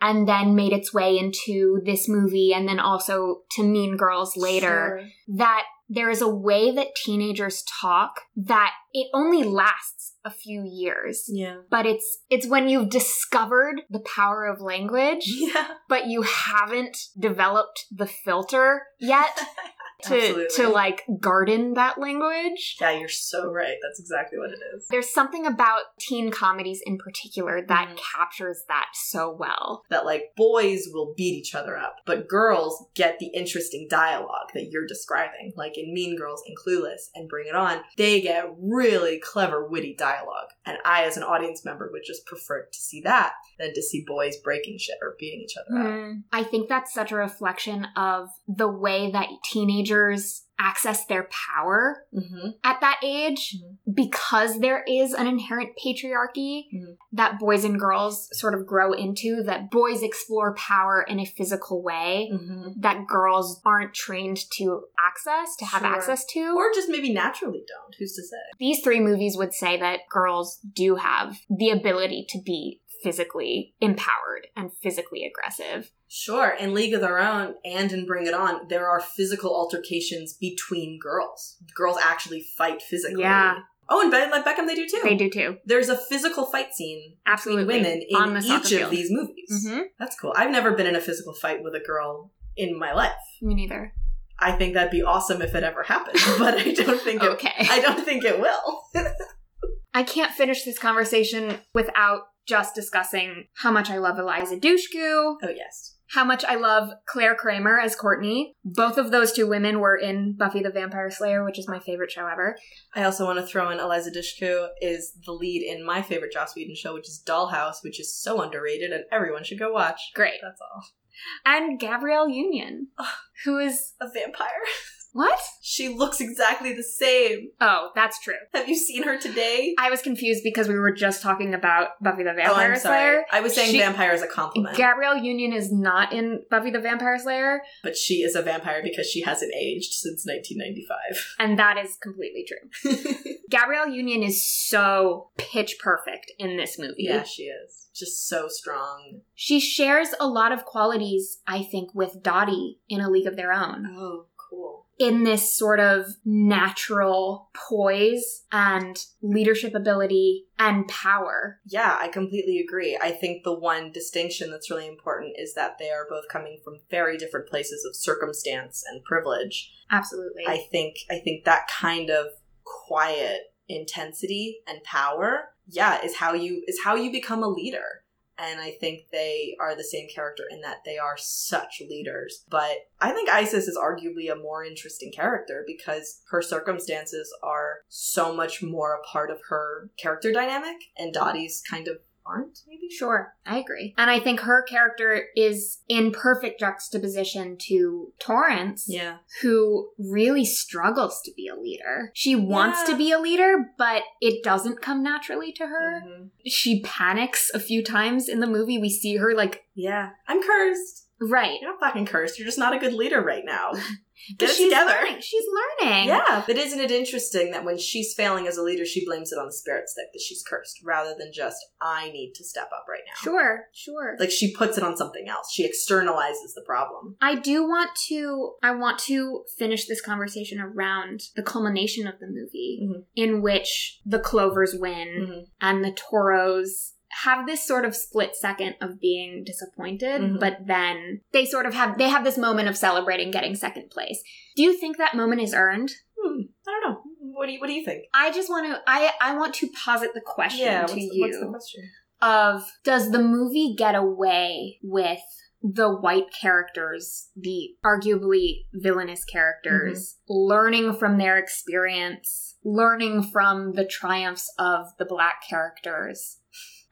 and then made its way into this movie and then also to Mean Girls later Sure. that there is a way that teenagers talk that it only lasts a few years Yeah. but it's it's when you've discovered the power of language Yeah. but you haven't developed the filter yet to Absolutely. to like garden that language Yeah, you're so right. That's exactly what it is. there's something about teen comedies in particular that Mhm. captures that so well That like boys will beat each other up, but girls get the interesting dialogue that you're describing. Like in Mean Girls and Clueless and Bring It On, they get really clever, witty dialogue. And I, as an audience member, would just prefer to see that than to see boys breaking shit or beating each other up. Mm. I think that's such a reflection of the way that teenagers access their power Mm-hmm. at that age Mhm. because there is an inherent patriarchy Mhm. that boys and girls sort of grow into that boys explore power in a physical way Mm-hmm. that girls aren't trained to access to have Sure. access to Or just maybe naturally don't. Who's to say? these three movies would say that girls do have the ability to be physically empowered and physically aggressive Sure, in League of Their Own and in Bring It On, there are physical altercations between girls. Girls actually fight physically. Yeah. Oh, and like Beckham, they do too. they do too There's a physical fight scene absolutely between women in on the soccer each of these movies. Mhm. That's cool. I've never been in a physical fight with a girl in my life. me neither I think that'd be awesome if it ever happened, but I don't think it. okay I don't think it will. I can't finish this conversation without just discussing how much I love Eliza Dushku, Oh yes. how much I love Clare Kramer as Courtney. Both of those two women were in Buffy the Vampire Slayer, which is my favorite show ever. I also want to throw in Eliza Dushku is the lead in my favorite Joss Whedon show, which is Dollhouse, which is so underrated and everyone should go watch. Great. That's all. And Gabrielle Union, who is A vampire. what? She looks exactly the same. Oh, that's true. Have you seen her today? I was confused because we were just talking about Buffy the oh, Vampire I'm Slayer. sorry. I was saying She- vampire as a compliment, Gabrielle Union is not in Buffy the Vampire Slayer, but she is a vampire because she hasn't aged since 1995. and that is completely true. Gabrielle Union is so pitch perfect in this movie. yeah, she is. Just so strong. She shares a lot of qualities, I think, with Dottie in A League of Their Own. Oh. In this sort of natural poise and leadership ability and power. Yeah, I completely agree. I think the one distinction that's really important is that they are both coming from very different places of circumstance and privilege. Absolutely. I think I think that kind of quiet intensity and power, yeah, is how you is how you become a leader. And I think they are the same character in that they are such leaders. But I think Isis is arguably a more interesting character because her circumstances are so much more a part of her character dynamic, and Dottie's kind of aren't, maybe? Sure, I agree. And I think her character is in perfect juxtaposition to Torrance, Yeah. who really struggles to be a leader. She wants Yeah. to be a leader, but it doesn't come naturally to her. Mhm. She panics a few times in the movie. We see her like, Yeah. I'm cursed. Right. You're not fucking cursed. You're just not a good leader right now. Get she's together. learning. She's learning. Yeah, but isn't it interesting that when she's failing as a leader, she blames it on the spirit stick that she's cursed, rather than just I need to step up right now. Sure. Sure. Like she puts it on something else. She externalizes the problem. I do want to I want to finish this conversation around the culmination of the movie Mhm. in which the Clovers win Mhm. and the Toros have this sort of split second of being disappointed Mhm. but then they sort of have they have this moment of celebrating getting second place. Do you think that moment is earned? Hmm. I don't know. What do you What do you think? I just want to I I want to posit the question what's, to the, you. what's the question? of does the movie get away with the white characters, the arguably villainous characters, learning from their experience, learning from the triumphs of the black characters,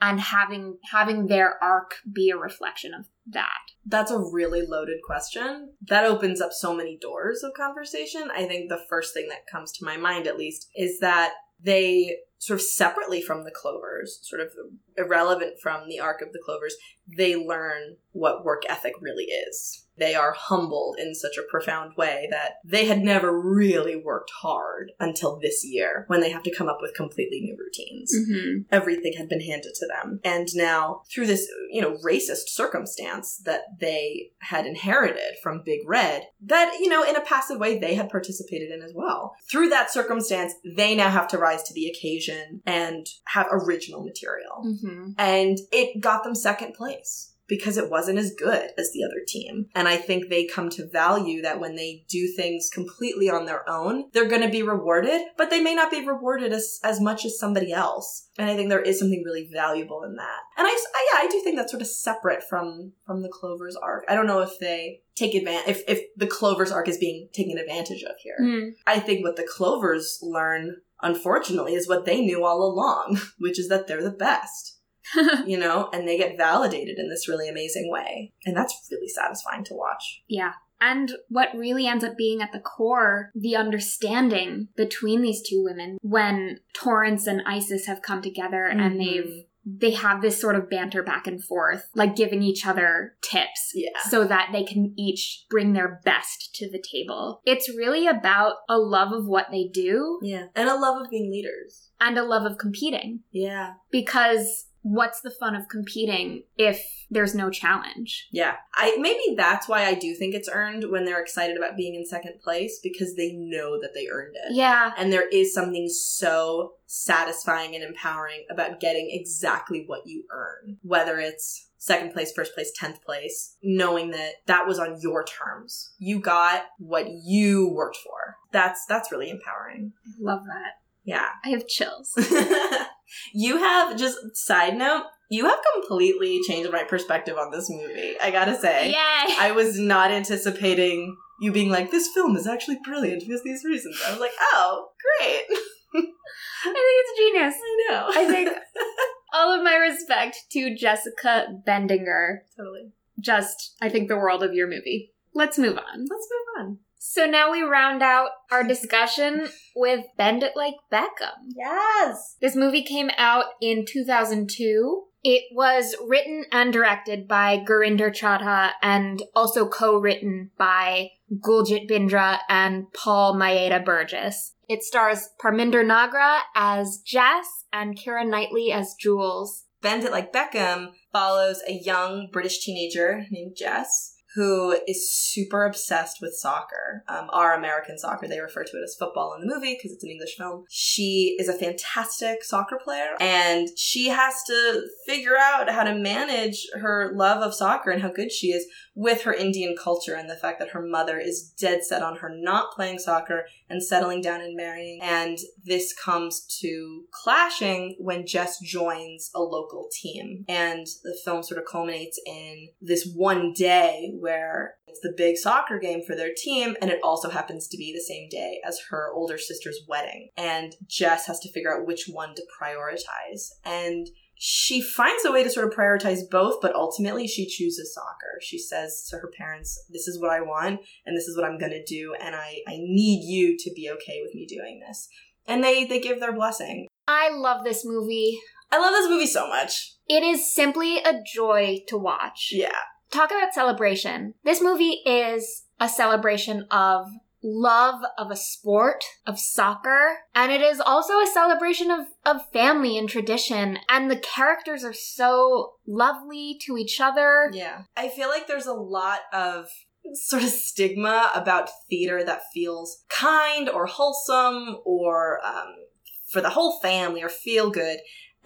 and having having their arc be a reflection of that. That's a really loaded question. That opens up so many doors of conversation. I think the first thing that comes to my mind, at least, is that they sort of separately from the clovers, sort of irrelevant from the arc of the clovers, they learn what work ethic really is. They are humbled in such a profound way that they had never really worked hard until this year when they have to come up with completely new routines Mm-hmm. everything had been handed to them. And now, through this, you know, racist circumstance that they had inherited from Big Red, that, you know, in a passive way, they had participated in as well. Through that circumstance, they now have to rise to the occasion and have original material. Mm-hmm. And it got them second place because it wasn't as good as the other team. And I think they come to value that when they do things completely on their own, they're going to be rewarded, but they may not be rewarded as, as much as somebody else. And I think there is something really valuable in that. And I, I yeah, I do think that's sort of separate from from the Clover's arc. I don't know if they take advantage if if the Clover's arc is being taken advantage of here. Mm. I think what the Clovers learn, unfortunately, is what they knew all along, which is that they're the best you know, and they get validated in this really amazing way. And that's really satisfying to watch. Yeah. And what really ends up being at the core, the understanding between these two women when Torrance and Isis have come together and Mhm. they've they have this sort of banter back and forth, like giving each other tips Yeah. so that they can each bring their best to the table. It's really about a love of what they do Yeah. And a love of being leaders. and a love of competing. Yeah. Because what's the fun of competing if there's no challenge? Yeah. I maybe that's why I do think it's earned when they're excited about being in second place because they know that they earned it. Yeah. And there is something so satisfying and empowering about getting exactly what you earn, whether it's second place, first place, 10th place, knowing that that was on your terms. You got what you worked for. That's that's really empowering. I love that. Yeah. I have chills. you have just side note, you have completely changed my perspective on this movie. I got to say. Yay! I was not anticipating you being like, this film is actually brilliant because these reasons. I was like, oh, great. I think it's genius. I know. I think all of my respect to Jessica Bendinger. totally. Just, I think the world of your movie. Let's move on. Let's move on. So now we round out our discussion with Bend It Like Beckham. Yes. This movie came out in 2002. It was written and directed by Gurinder Chadha and also co-written by Guljit Bindra and Paul Mayeda Berges. It stars Parminder Nagra as Jess and Kira Knightley as Jules. Bend It Like Beckham follows a young British teenager named Jess who is super obsessed with soccer. Um, our American soccer, they refer to it as football in the movie because it's an English film. She is a fantastic soccer player and she has to figure out how to manage her love of soccer and how good she is with her Indian culture and the fact that her mother is dead set on her not playing soccer and settling down and marrying. And this comes to clashing when Jess joins a local team. And the film sort of culminates in this one day where it's the big soccer game for their team, and it also happens to be the same day as her older sister's wedding. And Jess has to figure out which one to prioritize. And she finds a way to sort of prioritize both, but ultimately she chooses soccer. She says to her parents, This is what I want, and this is what I'm gonna do, and I, I need you to be okay with me doing this. And they, they give their blessing. I love this movie. I love this movie so much. It is simply a joy to watch. Yeah. Talk about celebration. This movie is a celebration of love of a sport of soccer and it is also a celebration of of family and tradition and the characters are so lovely to each other Yeah. I feel like there's a lot of sort of stigma about theater that feels kind or wholesome or um, for the whole family or feel good.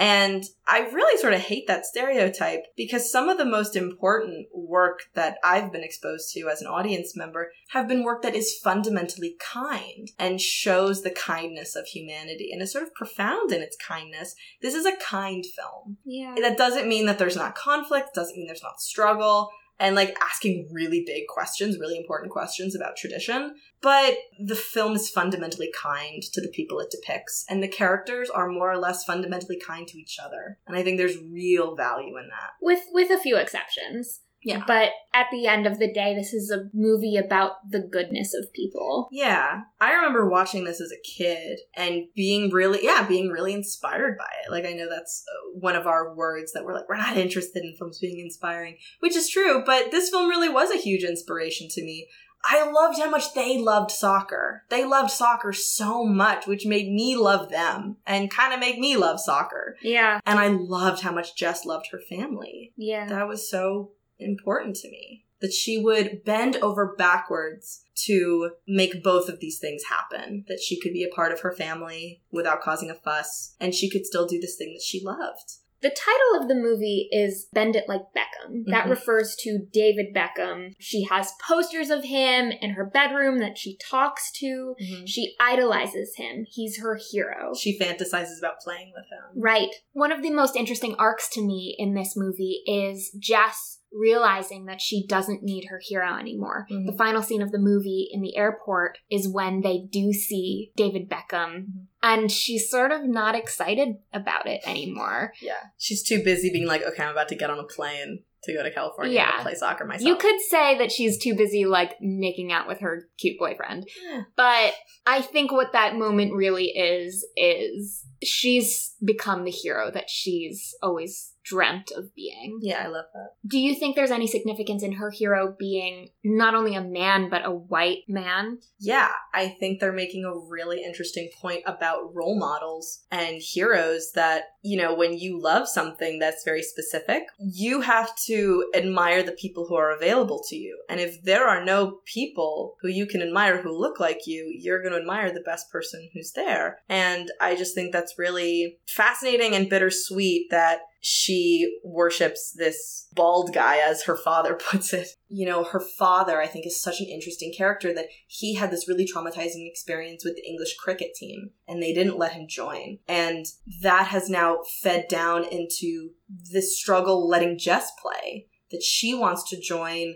And I really sort of hate that stereotype because some of the most important work that I've been exposed to as an audience member have been work that is fundamentally kind and shows the kindness of humanity and is sort of profound in its kindness. This is a kind film. Yeah. That doesn't mean that there's not conflict doesn't mean there's not struggle and like asking really big questions really important questions about tradition. But the film is fundamentally kind to the people it depicts and the characters are more or less fundamentally kind to each other. And i think there's real value in that. With with a few exceptions Yeah. but at the end of the day this is a movie about the goodness of people yeah i remember watching this as a kid and being really yeah being really inspired by it like i know that's uh, one of our words that we're like we're not interested in films being inspiring which is true but this film really was a huge inspiration to me I loved how much they loved soccer. They loved soccer so much, which made me love them and kind of make me love soccer. yeah And I loved how much Jess loved her family. yeah That was so important to me. That she would bend over backwards to make both of these things happen. That she could be a part of her family without causing a fuss, and she could still do this thing that she loved. The title of the movie is Bend It Like Beckham. That Mhm. refers to David Beckham. She has posters of him in her bedroom that she talks to. She idolizes him. He's her hero. She fantasizes about playing with him. Right. One of the most interesting arcs to me in this movie is Jess realizing that she doesn't need her hero anymore. Mhm. The final scene of the movie in the airport is when they do see David Beckham, Mhm. and she's sort of not excited about it anymore. Yeah. She's too busy being like, okay, I'm about to get on a plane to go to California Yeah. to play soccer myself. You could say that she's too busy, like, making out with her cute boyfriend. But I think what that moment really is, is she's become the hero that she's always dreamt of being. Yeah, I love that. Do you think there's any significance in her hero being not only a man, but a white man? Yeah, I think they're making a really interesting point about role models and heroes that, you know, when you love something that's very specific, you have to admire the people who are available to you. And if there are no people who you can admire who look like you, you're going to admire the best person who's there. And I just think that's really fascinating and bittersweet that she worships this bald guy, as her father puts it. You know, her father, I think, is such an interesting character that he had this really traumatizing experience with the English cricket team, and they didn't let him join. And that has now fed down into this struggle letting Jess play, that she wants to join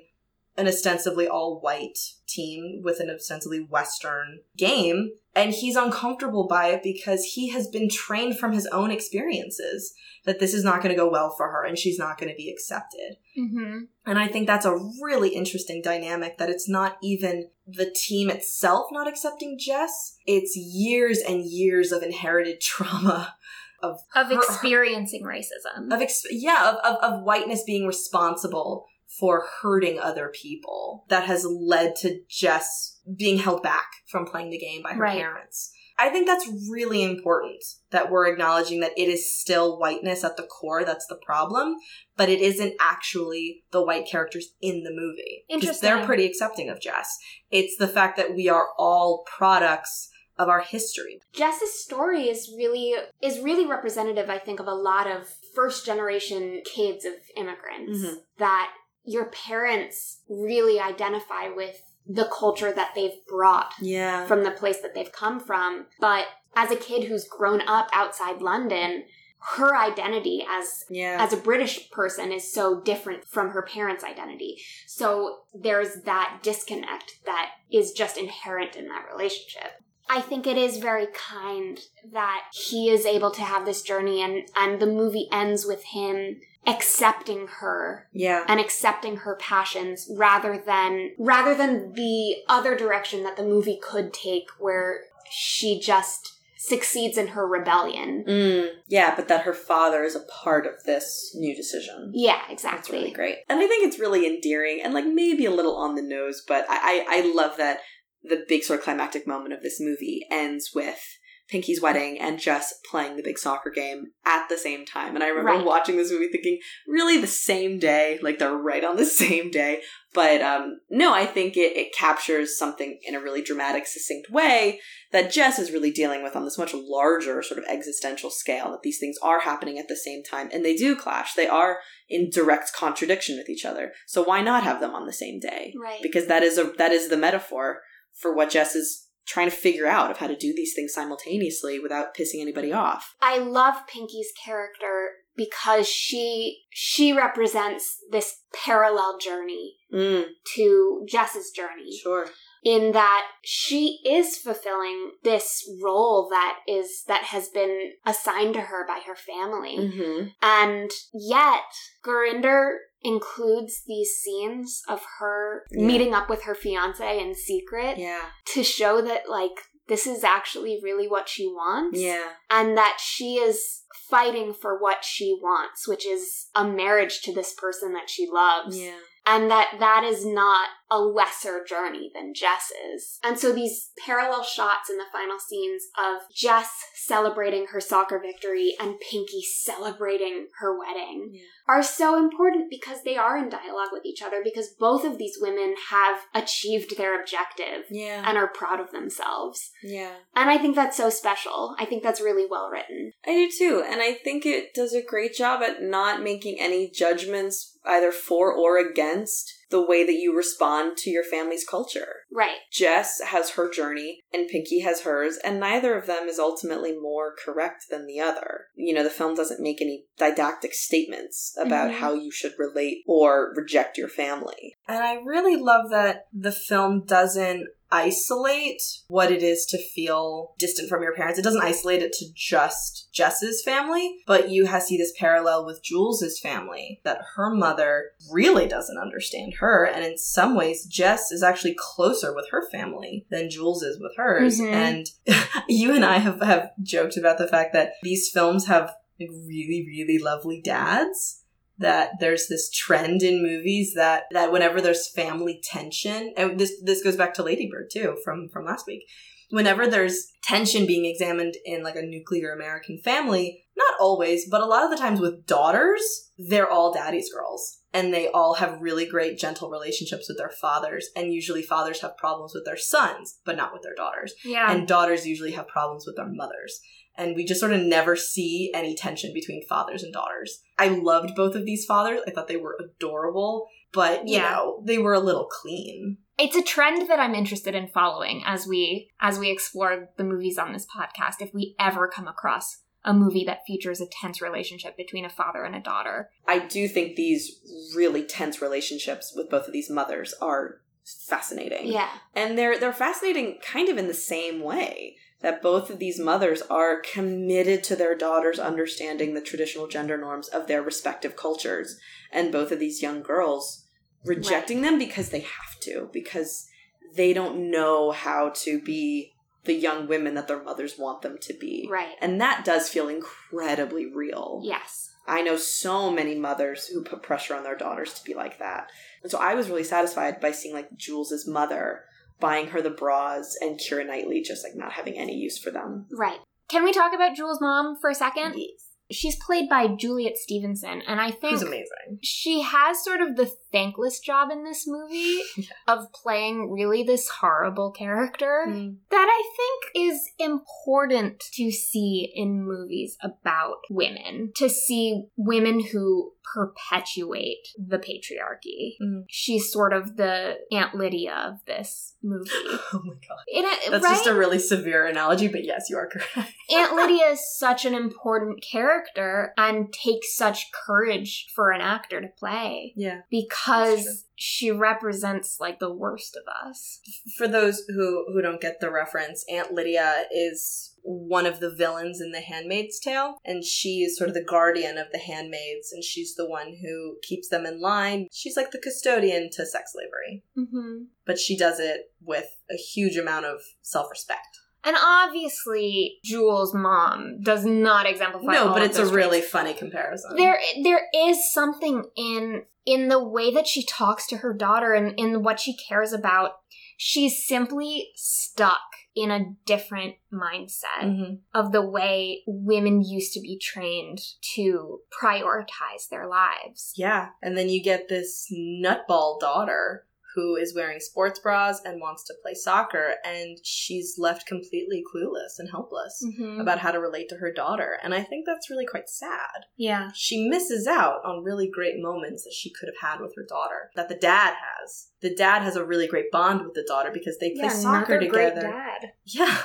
an ostensibly all white team with an ostensibly Western game. And he's uncomfortable by it because he has been trained from his own experiences that this is not going to go well for her and she's not going to be accepted. Mm-hmm. And I think that's a really interesting dynamic that it's not even the team itself not accepting Jess, it's years and years of inherited trauma of Of her- experiencing racism. of ex- yeah of, of, of whiteness being responsible for hurting other people that has led to Jess being held back from playing the game by her Right. parents. I think that's really important that we're acknowledging that it is still whiteness at the core that's the problem, but it isn't actually the white characters in the movie. Interesting. They're pretty accepting of Jess. It's the fact that we are all products of our history. Jess's story is really is really representative, I think, of a lot of first generation kids of immigrants Mhm. that your parents really identify with the culture that they've brought Yeah. from the place that they've come from. But as a kid who's grown up outside London, her identity as yeah. as a British person is so different from her parents' identity. So there's that disconnect that is just inherent in that relationship. I think it is very kind that he is able to have this journey and and the movie ends with him accepting her yeah. and accepting her passions rather than rather than the other direction that the movie could take where she just succeeds in her rebellion. Mm, yeah, but that her father is a part of this new decision. Yeah, That's exactly. really great. And I think it's really endearing and like maybe a little on the nose, but I, I, I love that the big sort of climactic moment of this movie ends with Pinky's wedding and Jess playing the big soccer game at the same time. And I remember Right. watching this movie thinking, really the same day, like they're right on the same day. But um, no, I think it, it captures something in a really dramatic, succinct way that Jess is really dealing with on this much larger sort of existential scale, that these things are happening at the same time and they do clash. They are in direct contradiction with each other. So why not have them on the same day? Right. Because that is a that is the metaphor for what Jess is trying to figure out of how to do these things simultaneously without pissing anybody off. I love Pinky's character because she she represents this parallel journey Mm, to Jess's journey sure. in that she is fulfilling this role that is that has been assigned to her by her family. Mm-hmm. And yet, Gurinder includes these scenes of her Yeah. meeting up with her fiance in secret Yeah. to show that, like, this is actually really what she wants. Yeah. And that she is fighting for what she wants, which is a marriage to this person that she loves Yeah. and that that is not a lesser journey than Jess's. And so these parallel shots in the final scenes of Jess celebrating her soccer victory and Pinky celebrating her wedding Yeah. Are so important because they are in dialogue with each other because both of these women have achieved their objective Yeah. and are proud of themselves. Yeah. And I think that's so special. I think that's really well written. I do too, and I think it does a great job at not making any judgments either for or against the way that you respond to your family's culture. Right. Jess has her journey and Pinky has hers, and neither of them is ultimately more correct than the other. You know, the film doesn't make any didactic statements about Mhm. how you should relate or reject your family. And I really love that the film doesn't isolate what it is to feel distant from your parents. It doesn't isolate it to just Jess's family, but you have see this parallel with Jules's family that her mother really doesn't understand her, and in some ways, Jess is actually closer with her family than Jules is with hers. Mhm. And you and I have have joked about the fact that these films have like really really lovely dads that there's this trend in movies that that whenever there's family tension and this this goes back to ladybird too from from last week. Whenever there's tension being examined in like a nuclear american family not always but a lot of the times with daughters they're all daddy's girls and they all have really great gentle relationships with their fathers and usually fathers have problems with their sons but not with their daughters Yeah. and daughters usually have problems with their mothers. And we just sort of never see any tension between fathers and daughters. I loved both of these fathers. I thought they were adorable, but you Yeah. know, they were a little clean. it's a trend that I'm interested in following as we as we explore the movies on this podcast. If we ever come across a movie that features a tense relationship between a father and a daughter, I do think these really tense relationships with both of these mothers are fascinating. yeah. And they're they're fascinating kind of in the same way that both of these mothers are committed to their daughters understanding the traditional gender norms of their respective cultures and both of these young girls rejecting them because they have to because they don't know how to be the young women that their mothers want them to be. Right. And that does feel incredibly real. Yes. I know so many mothers who put pressure on their daughters to be like that. And so I was really satisfied by seeing like Jules's mother buying her the bras and Kira Knightley just like not having any use for them. Right. can we talk about Jules' mom for a second? Yes. She's played by Juliet Stevenson, and I think Who's amazing. she has sort of the thankless job in this movie of playing really this horrible character Mm. that I think is important to see in movies about women. To see women who perpetuate the patriarchy. Mhm. She's sort of the Aunt Lydia of this movie. Oh my god. That's right? just a really severe analogy, but yes, you are correct. Aunt Lydia is such an important character and takes such courage for an actor to play Yeah. True. Because she represents like the worst of us. For those who who don't get the reference, Aunt Lydia is one of the villains in The Handmaid's Tale, and she is sort of the guardian of the handmaids, and she's the one who keeps them in line. She's like the custodian to sex slavery. Mm-hmm. but she does it with a huge amount of self respect. And obviously, Jules' mom does not exemplify. no, but it's a really traits. funny comparison. there. There is something in in the way that she talks to her daughter and in what she cares about. She's simply stuck in a different mindset Mhm. of the way women used to be trained to prioritize their lives. Yeah, and then you get this nutball daughter who is wearing sports bras and wants to play soccer, and she's left completely clueless and helpless Mm-hmm. about how to relate to her daughter. And I think that's really quite sad. Yeah. She misses out on really great moments that she could have had with her daughter, that the dad has. The dad has a really great bond with the daughter because they play soccer together. dad. Yeah.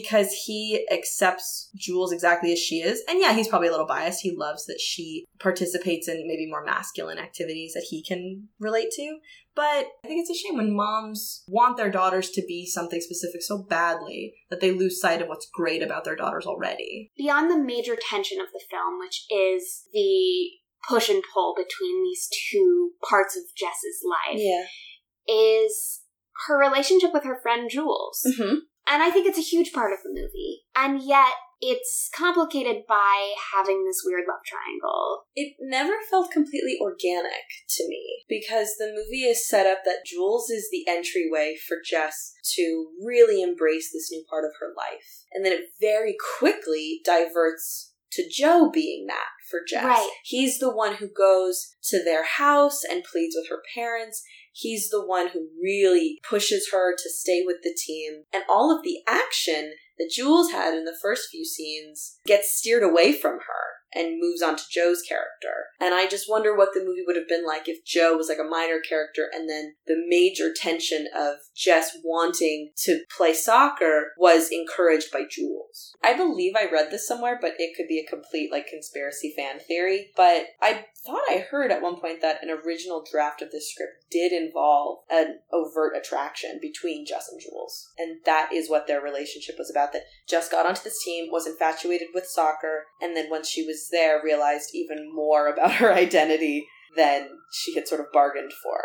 Because he accepts Jules exactly as she is. And yeah, he's probably a little biased. He loves that she participates in maybe more masculine activities that he can relate to. But I think it's a shame when moms want their daughters to be something specific so badly that they lose sight of what's great about their daughters already. Beyond the major tension of the film, which is the push and pull between these two parts of Jess's life, Yeah. is her relationship with her friend Jules. Mm-hmm. And I think it's a huge part of the movie. And yet, it's complicated by having this weird love triangle. It never felt completely organic to me because the movie is set up that Jules is the entryway for Jess to really embrace this new part of her life. And then it very quickly diverts to Joe being that for Jess. Right. He's the one who goes to their house and pleads with her parents. He's the one who really pushes her to stay with the team. And all of the action that Jules had in the first few scenes gets steered away from her and moves on to Joe's character. And I just wonder what the movie would have been like if Joe was like a minor character and then the major tension of Jess wanting to play soccer was encouraged by Jules. I believe I read this somewhere, but it could be a complete like conspiracy fan theory. But I thought I heard at one point that an original draft of this script did involve an overt attraction between Jess and Jules. And that is what their relationship was about. That just got onto this team, was infatuated with soccer, and then once she was there, realized even more about her identity than she had sort of bargained for.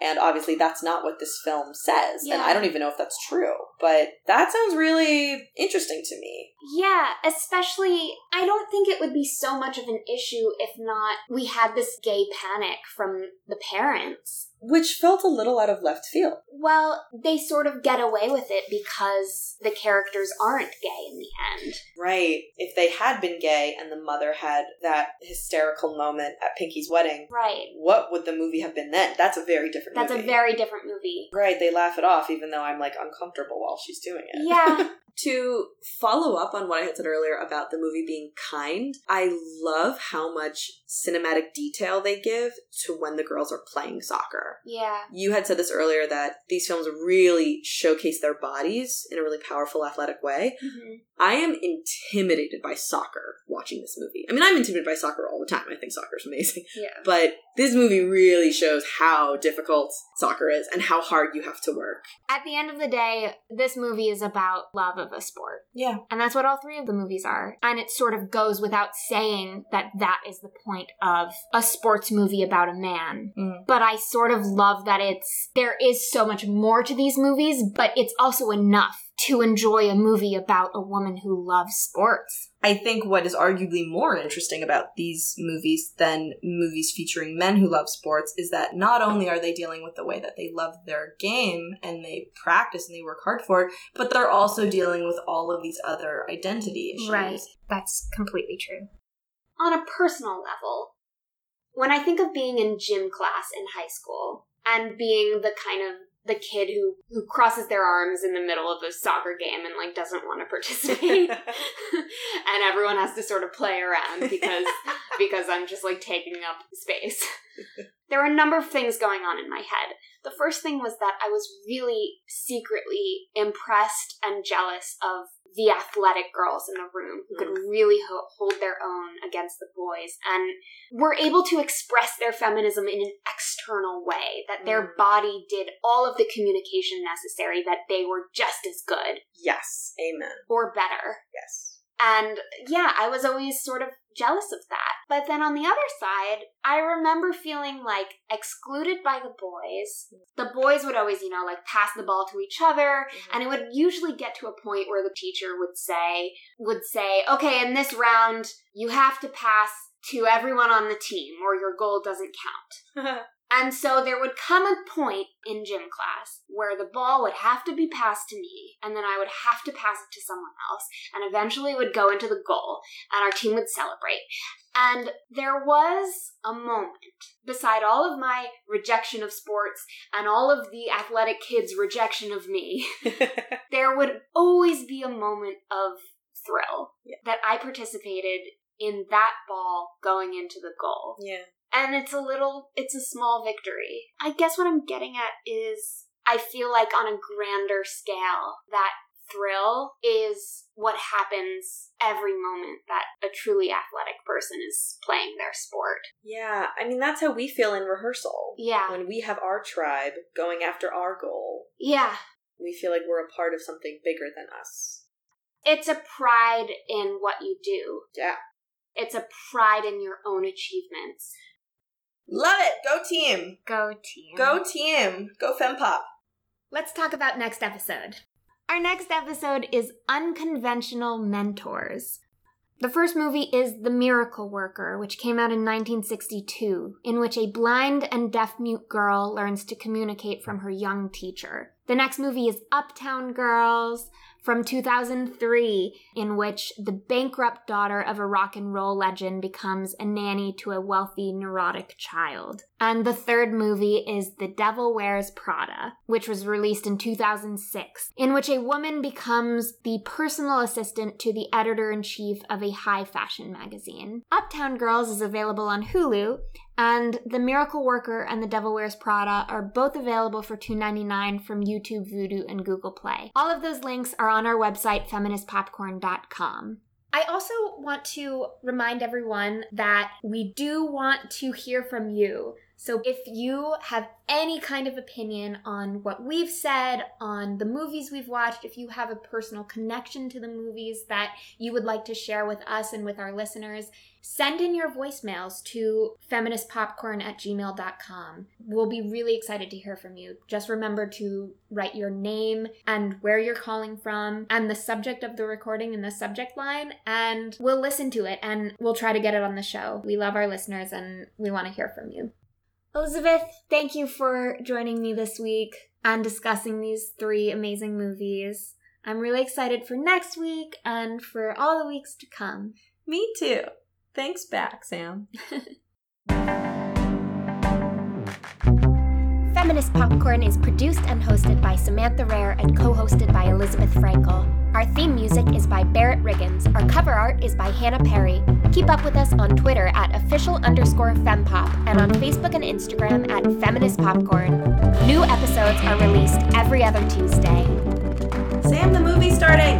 And obviously, that's not what this film says. And I don't even know if that's true. But that sounds really interesting to me. Yeah, especially, I don't think it would be so much of an issue if not we had this gay panic from the parents. Which felt a little out of left field. Well, they sort of get away with it because the characters aren't gay in the end. Right. If they had been gay and the mother had that hysterical moment at Pinky's wedding, Right. what would the movie have been then? That's a very different That's movie. a very different movie. Right, they laugh it off even though I'm like uncomfortable while she's doing it. Yeah. to follow up on what I had said earlier about the movie being kind, I love how much cinematic detail they give to when the girls are playing soccer. Yeah. You had said this earlier that these films really showcase their bodies in a really powerful, athletic way. hmm I am intimidated by soccer watching this movie. I mean, I'm intimidated by soccer all the time. I think soccer is amazing. Yeah. But this movie really shows how difficult soccer is and how hard you have to work. At the end of the day, this movie is about love of a sport. Yeah. And that's what all three of the movies are. And it sort of goes without saying that that is the point of a sports movie about a man. Mm. But I sort of love that it's, there is so much more to these movies, but it's also enough to enjoy a movie about a woman who loves sports. I think what is arguably more interesting about these movies than movies featuring men who love sports is that not only are they dealing with the way that they love their game and they practice and they work hard for it, but they're also dealing with all of these other identity issues. Right. That's completely true. On a personal level, when I think of being in gym class in high school and being the kind of the kid who who crosses their arms in the middle of a soccer game and like doesn't want to participate and everyone has to sort of play around because because I'm just like taking up space. there were a number of things going on in my head. The first thing was that I was really secretly impressed and jealous of the athletic girls in the room who could really ho- hold their own against the boys and were able to express their feminism in an external way, that their Mm. body did all of the communication necessary, that they were just as good yes, amen. or better. Yes. And yeah, I was always sort of jealous of that. But then on the other side, I remember feeling like excluded by the boys. The boys would always, you know, like pass the ball to each other, mm-hmm. and it would usually get to a point where the teacher would say would say, "Okay, in this round, you have to pass to everyone on the team or your goal doesn't count." And so there would come a point in gym class where the ball would have to be passed to me, and then I would have to pass it to someone else, and eventually it would go into the goal, and our team would celebrate. And there was a moment, beside all of my rejection of sports and all of the athletic kids' rejection of me, there would always be a moment of thrill Yeah. that I participated in that ball going into the goal yeah. And it's a little it's a small victory i guess what i'm getting at is i feel like on a grander scale that thrill is what happens every moment that a truly athletic person is playing their sport Yeah. I mean, that's how we feel in rehearsal. yeah When we have our tribe going after our goal, yeah we feel like we're a part of something bigger than us. it's a pride in what you do Yeah. it's a pride in your own achievements Love it. Go team. Go team. Go team. Go FemPop. Let's talk about next episode. Our next episode is Unconventional Mentors. The first movie is The Miracle Worker, which came out in 1962, in which a blind and deaf mute girl learns to communicate from her young teacher. The next movie is Uptown Girls from 2003, in which the bankrupt daughter of a rock and roll legend becomes a nanny to a wealthy, neurotic child. And the third movie is The Devil Wears Prada, which was released in 2006, in which a woman becomes the personal assistant to the editor in chief of a high fashion magazine. Uptown Girls is available on Hulu, and The Miracle Worker and The Devil Wears Prada are both available for $2.99 from YouTube, Vudu, and Google Play. All of those links are on our website, feministpopcorn.com. I also want to remind everyone that we do want to hear from you. So if you have any kind of opinion on what we've said, on the movies we've watched, if you have a personal connection to the movies that you would like to share with us and with our listeners, send in your voicemails to feministpopcorn at gmail.com. We'll be really excited to hear from you. Just remember to write your name and where you're calling from and the subject of the recording in the subject line, and we'll listen to it and we'll try to get it on the show. We love our listeners and we want to hear from you. Elizabeth, thank you for joining me this week and discussing these three amazing movies. I'm really excited for next week and for all the weeks to come. Me too. Thanks back, Sam. Feminist Popcorn is produced and hosted by Samantha Rare and co hosted by Elizabeth Frankel. Our theme music is by Barrett Riggins. Our cover art is by Hannah Perry. Keep up with us on Twitter at official underscore fempop and on Facebook and Instagram at Feminist Popcorn. New episodes are released every other Tuesday. Sam, the movie's starting.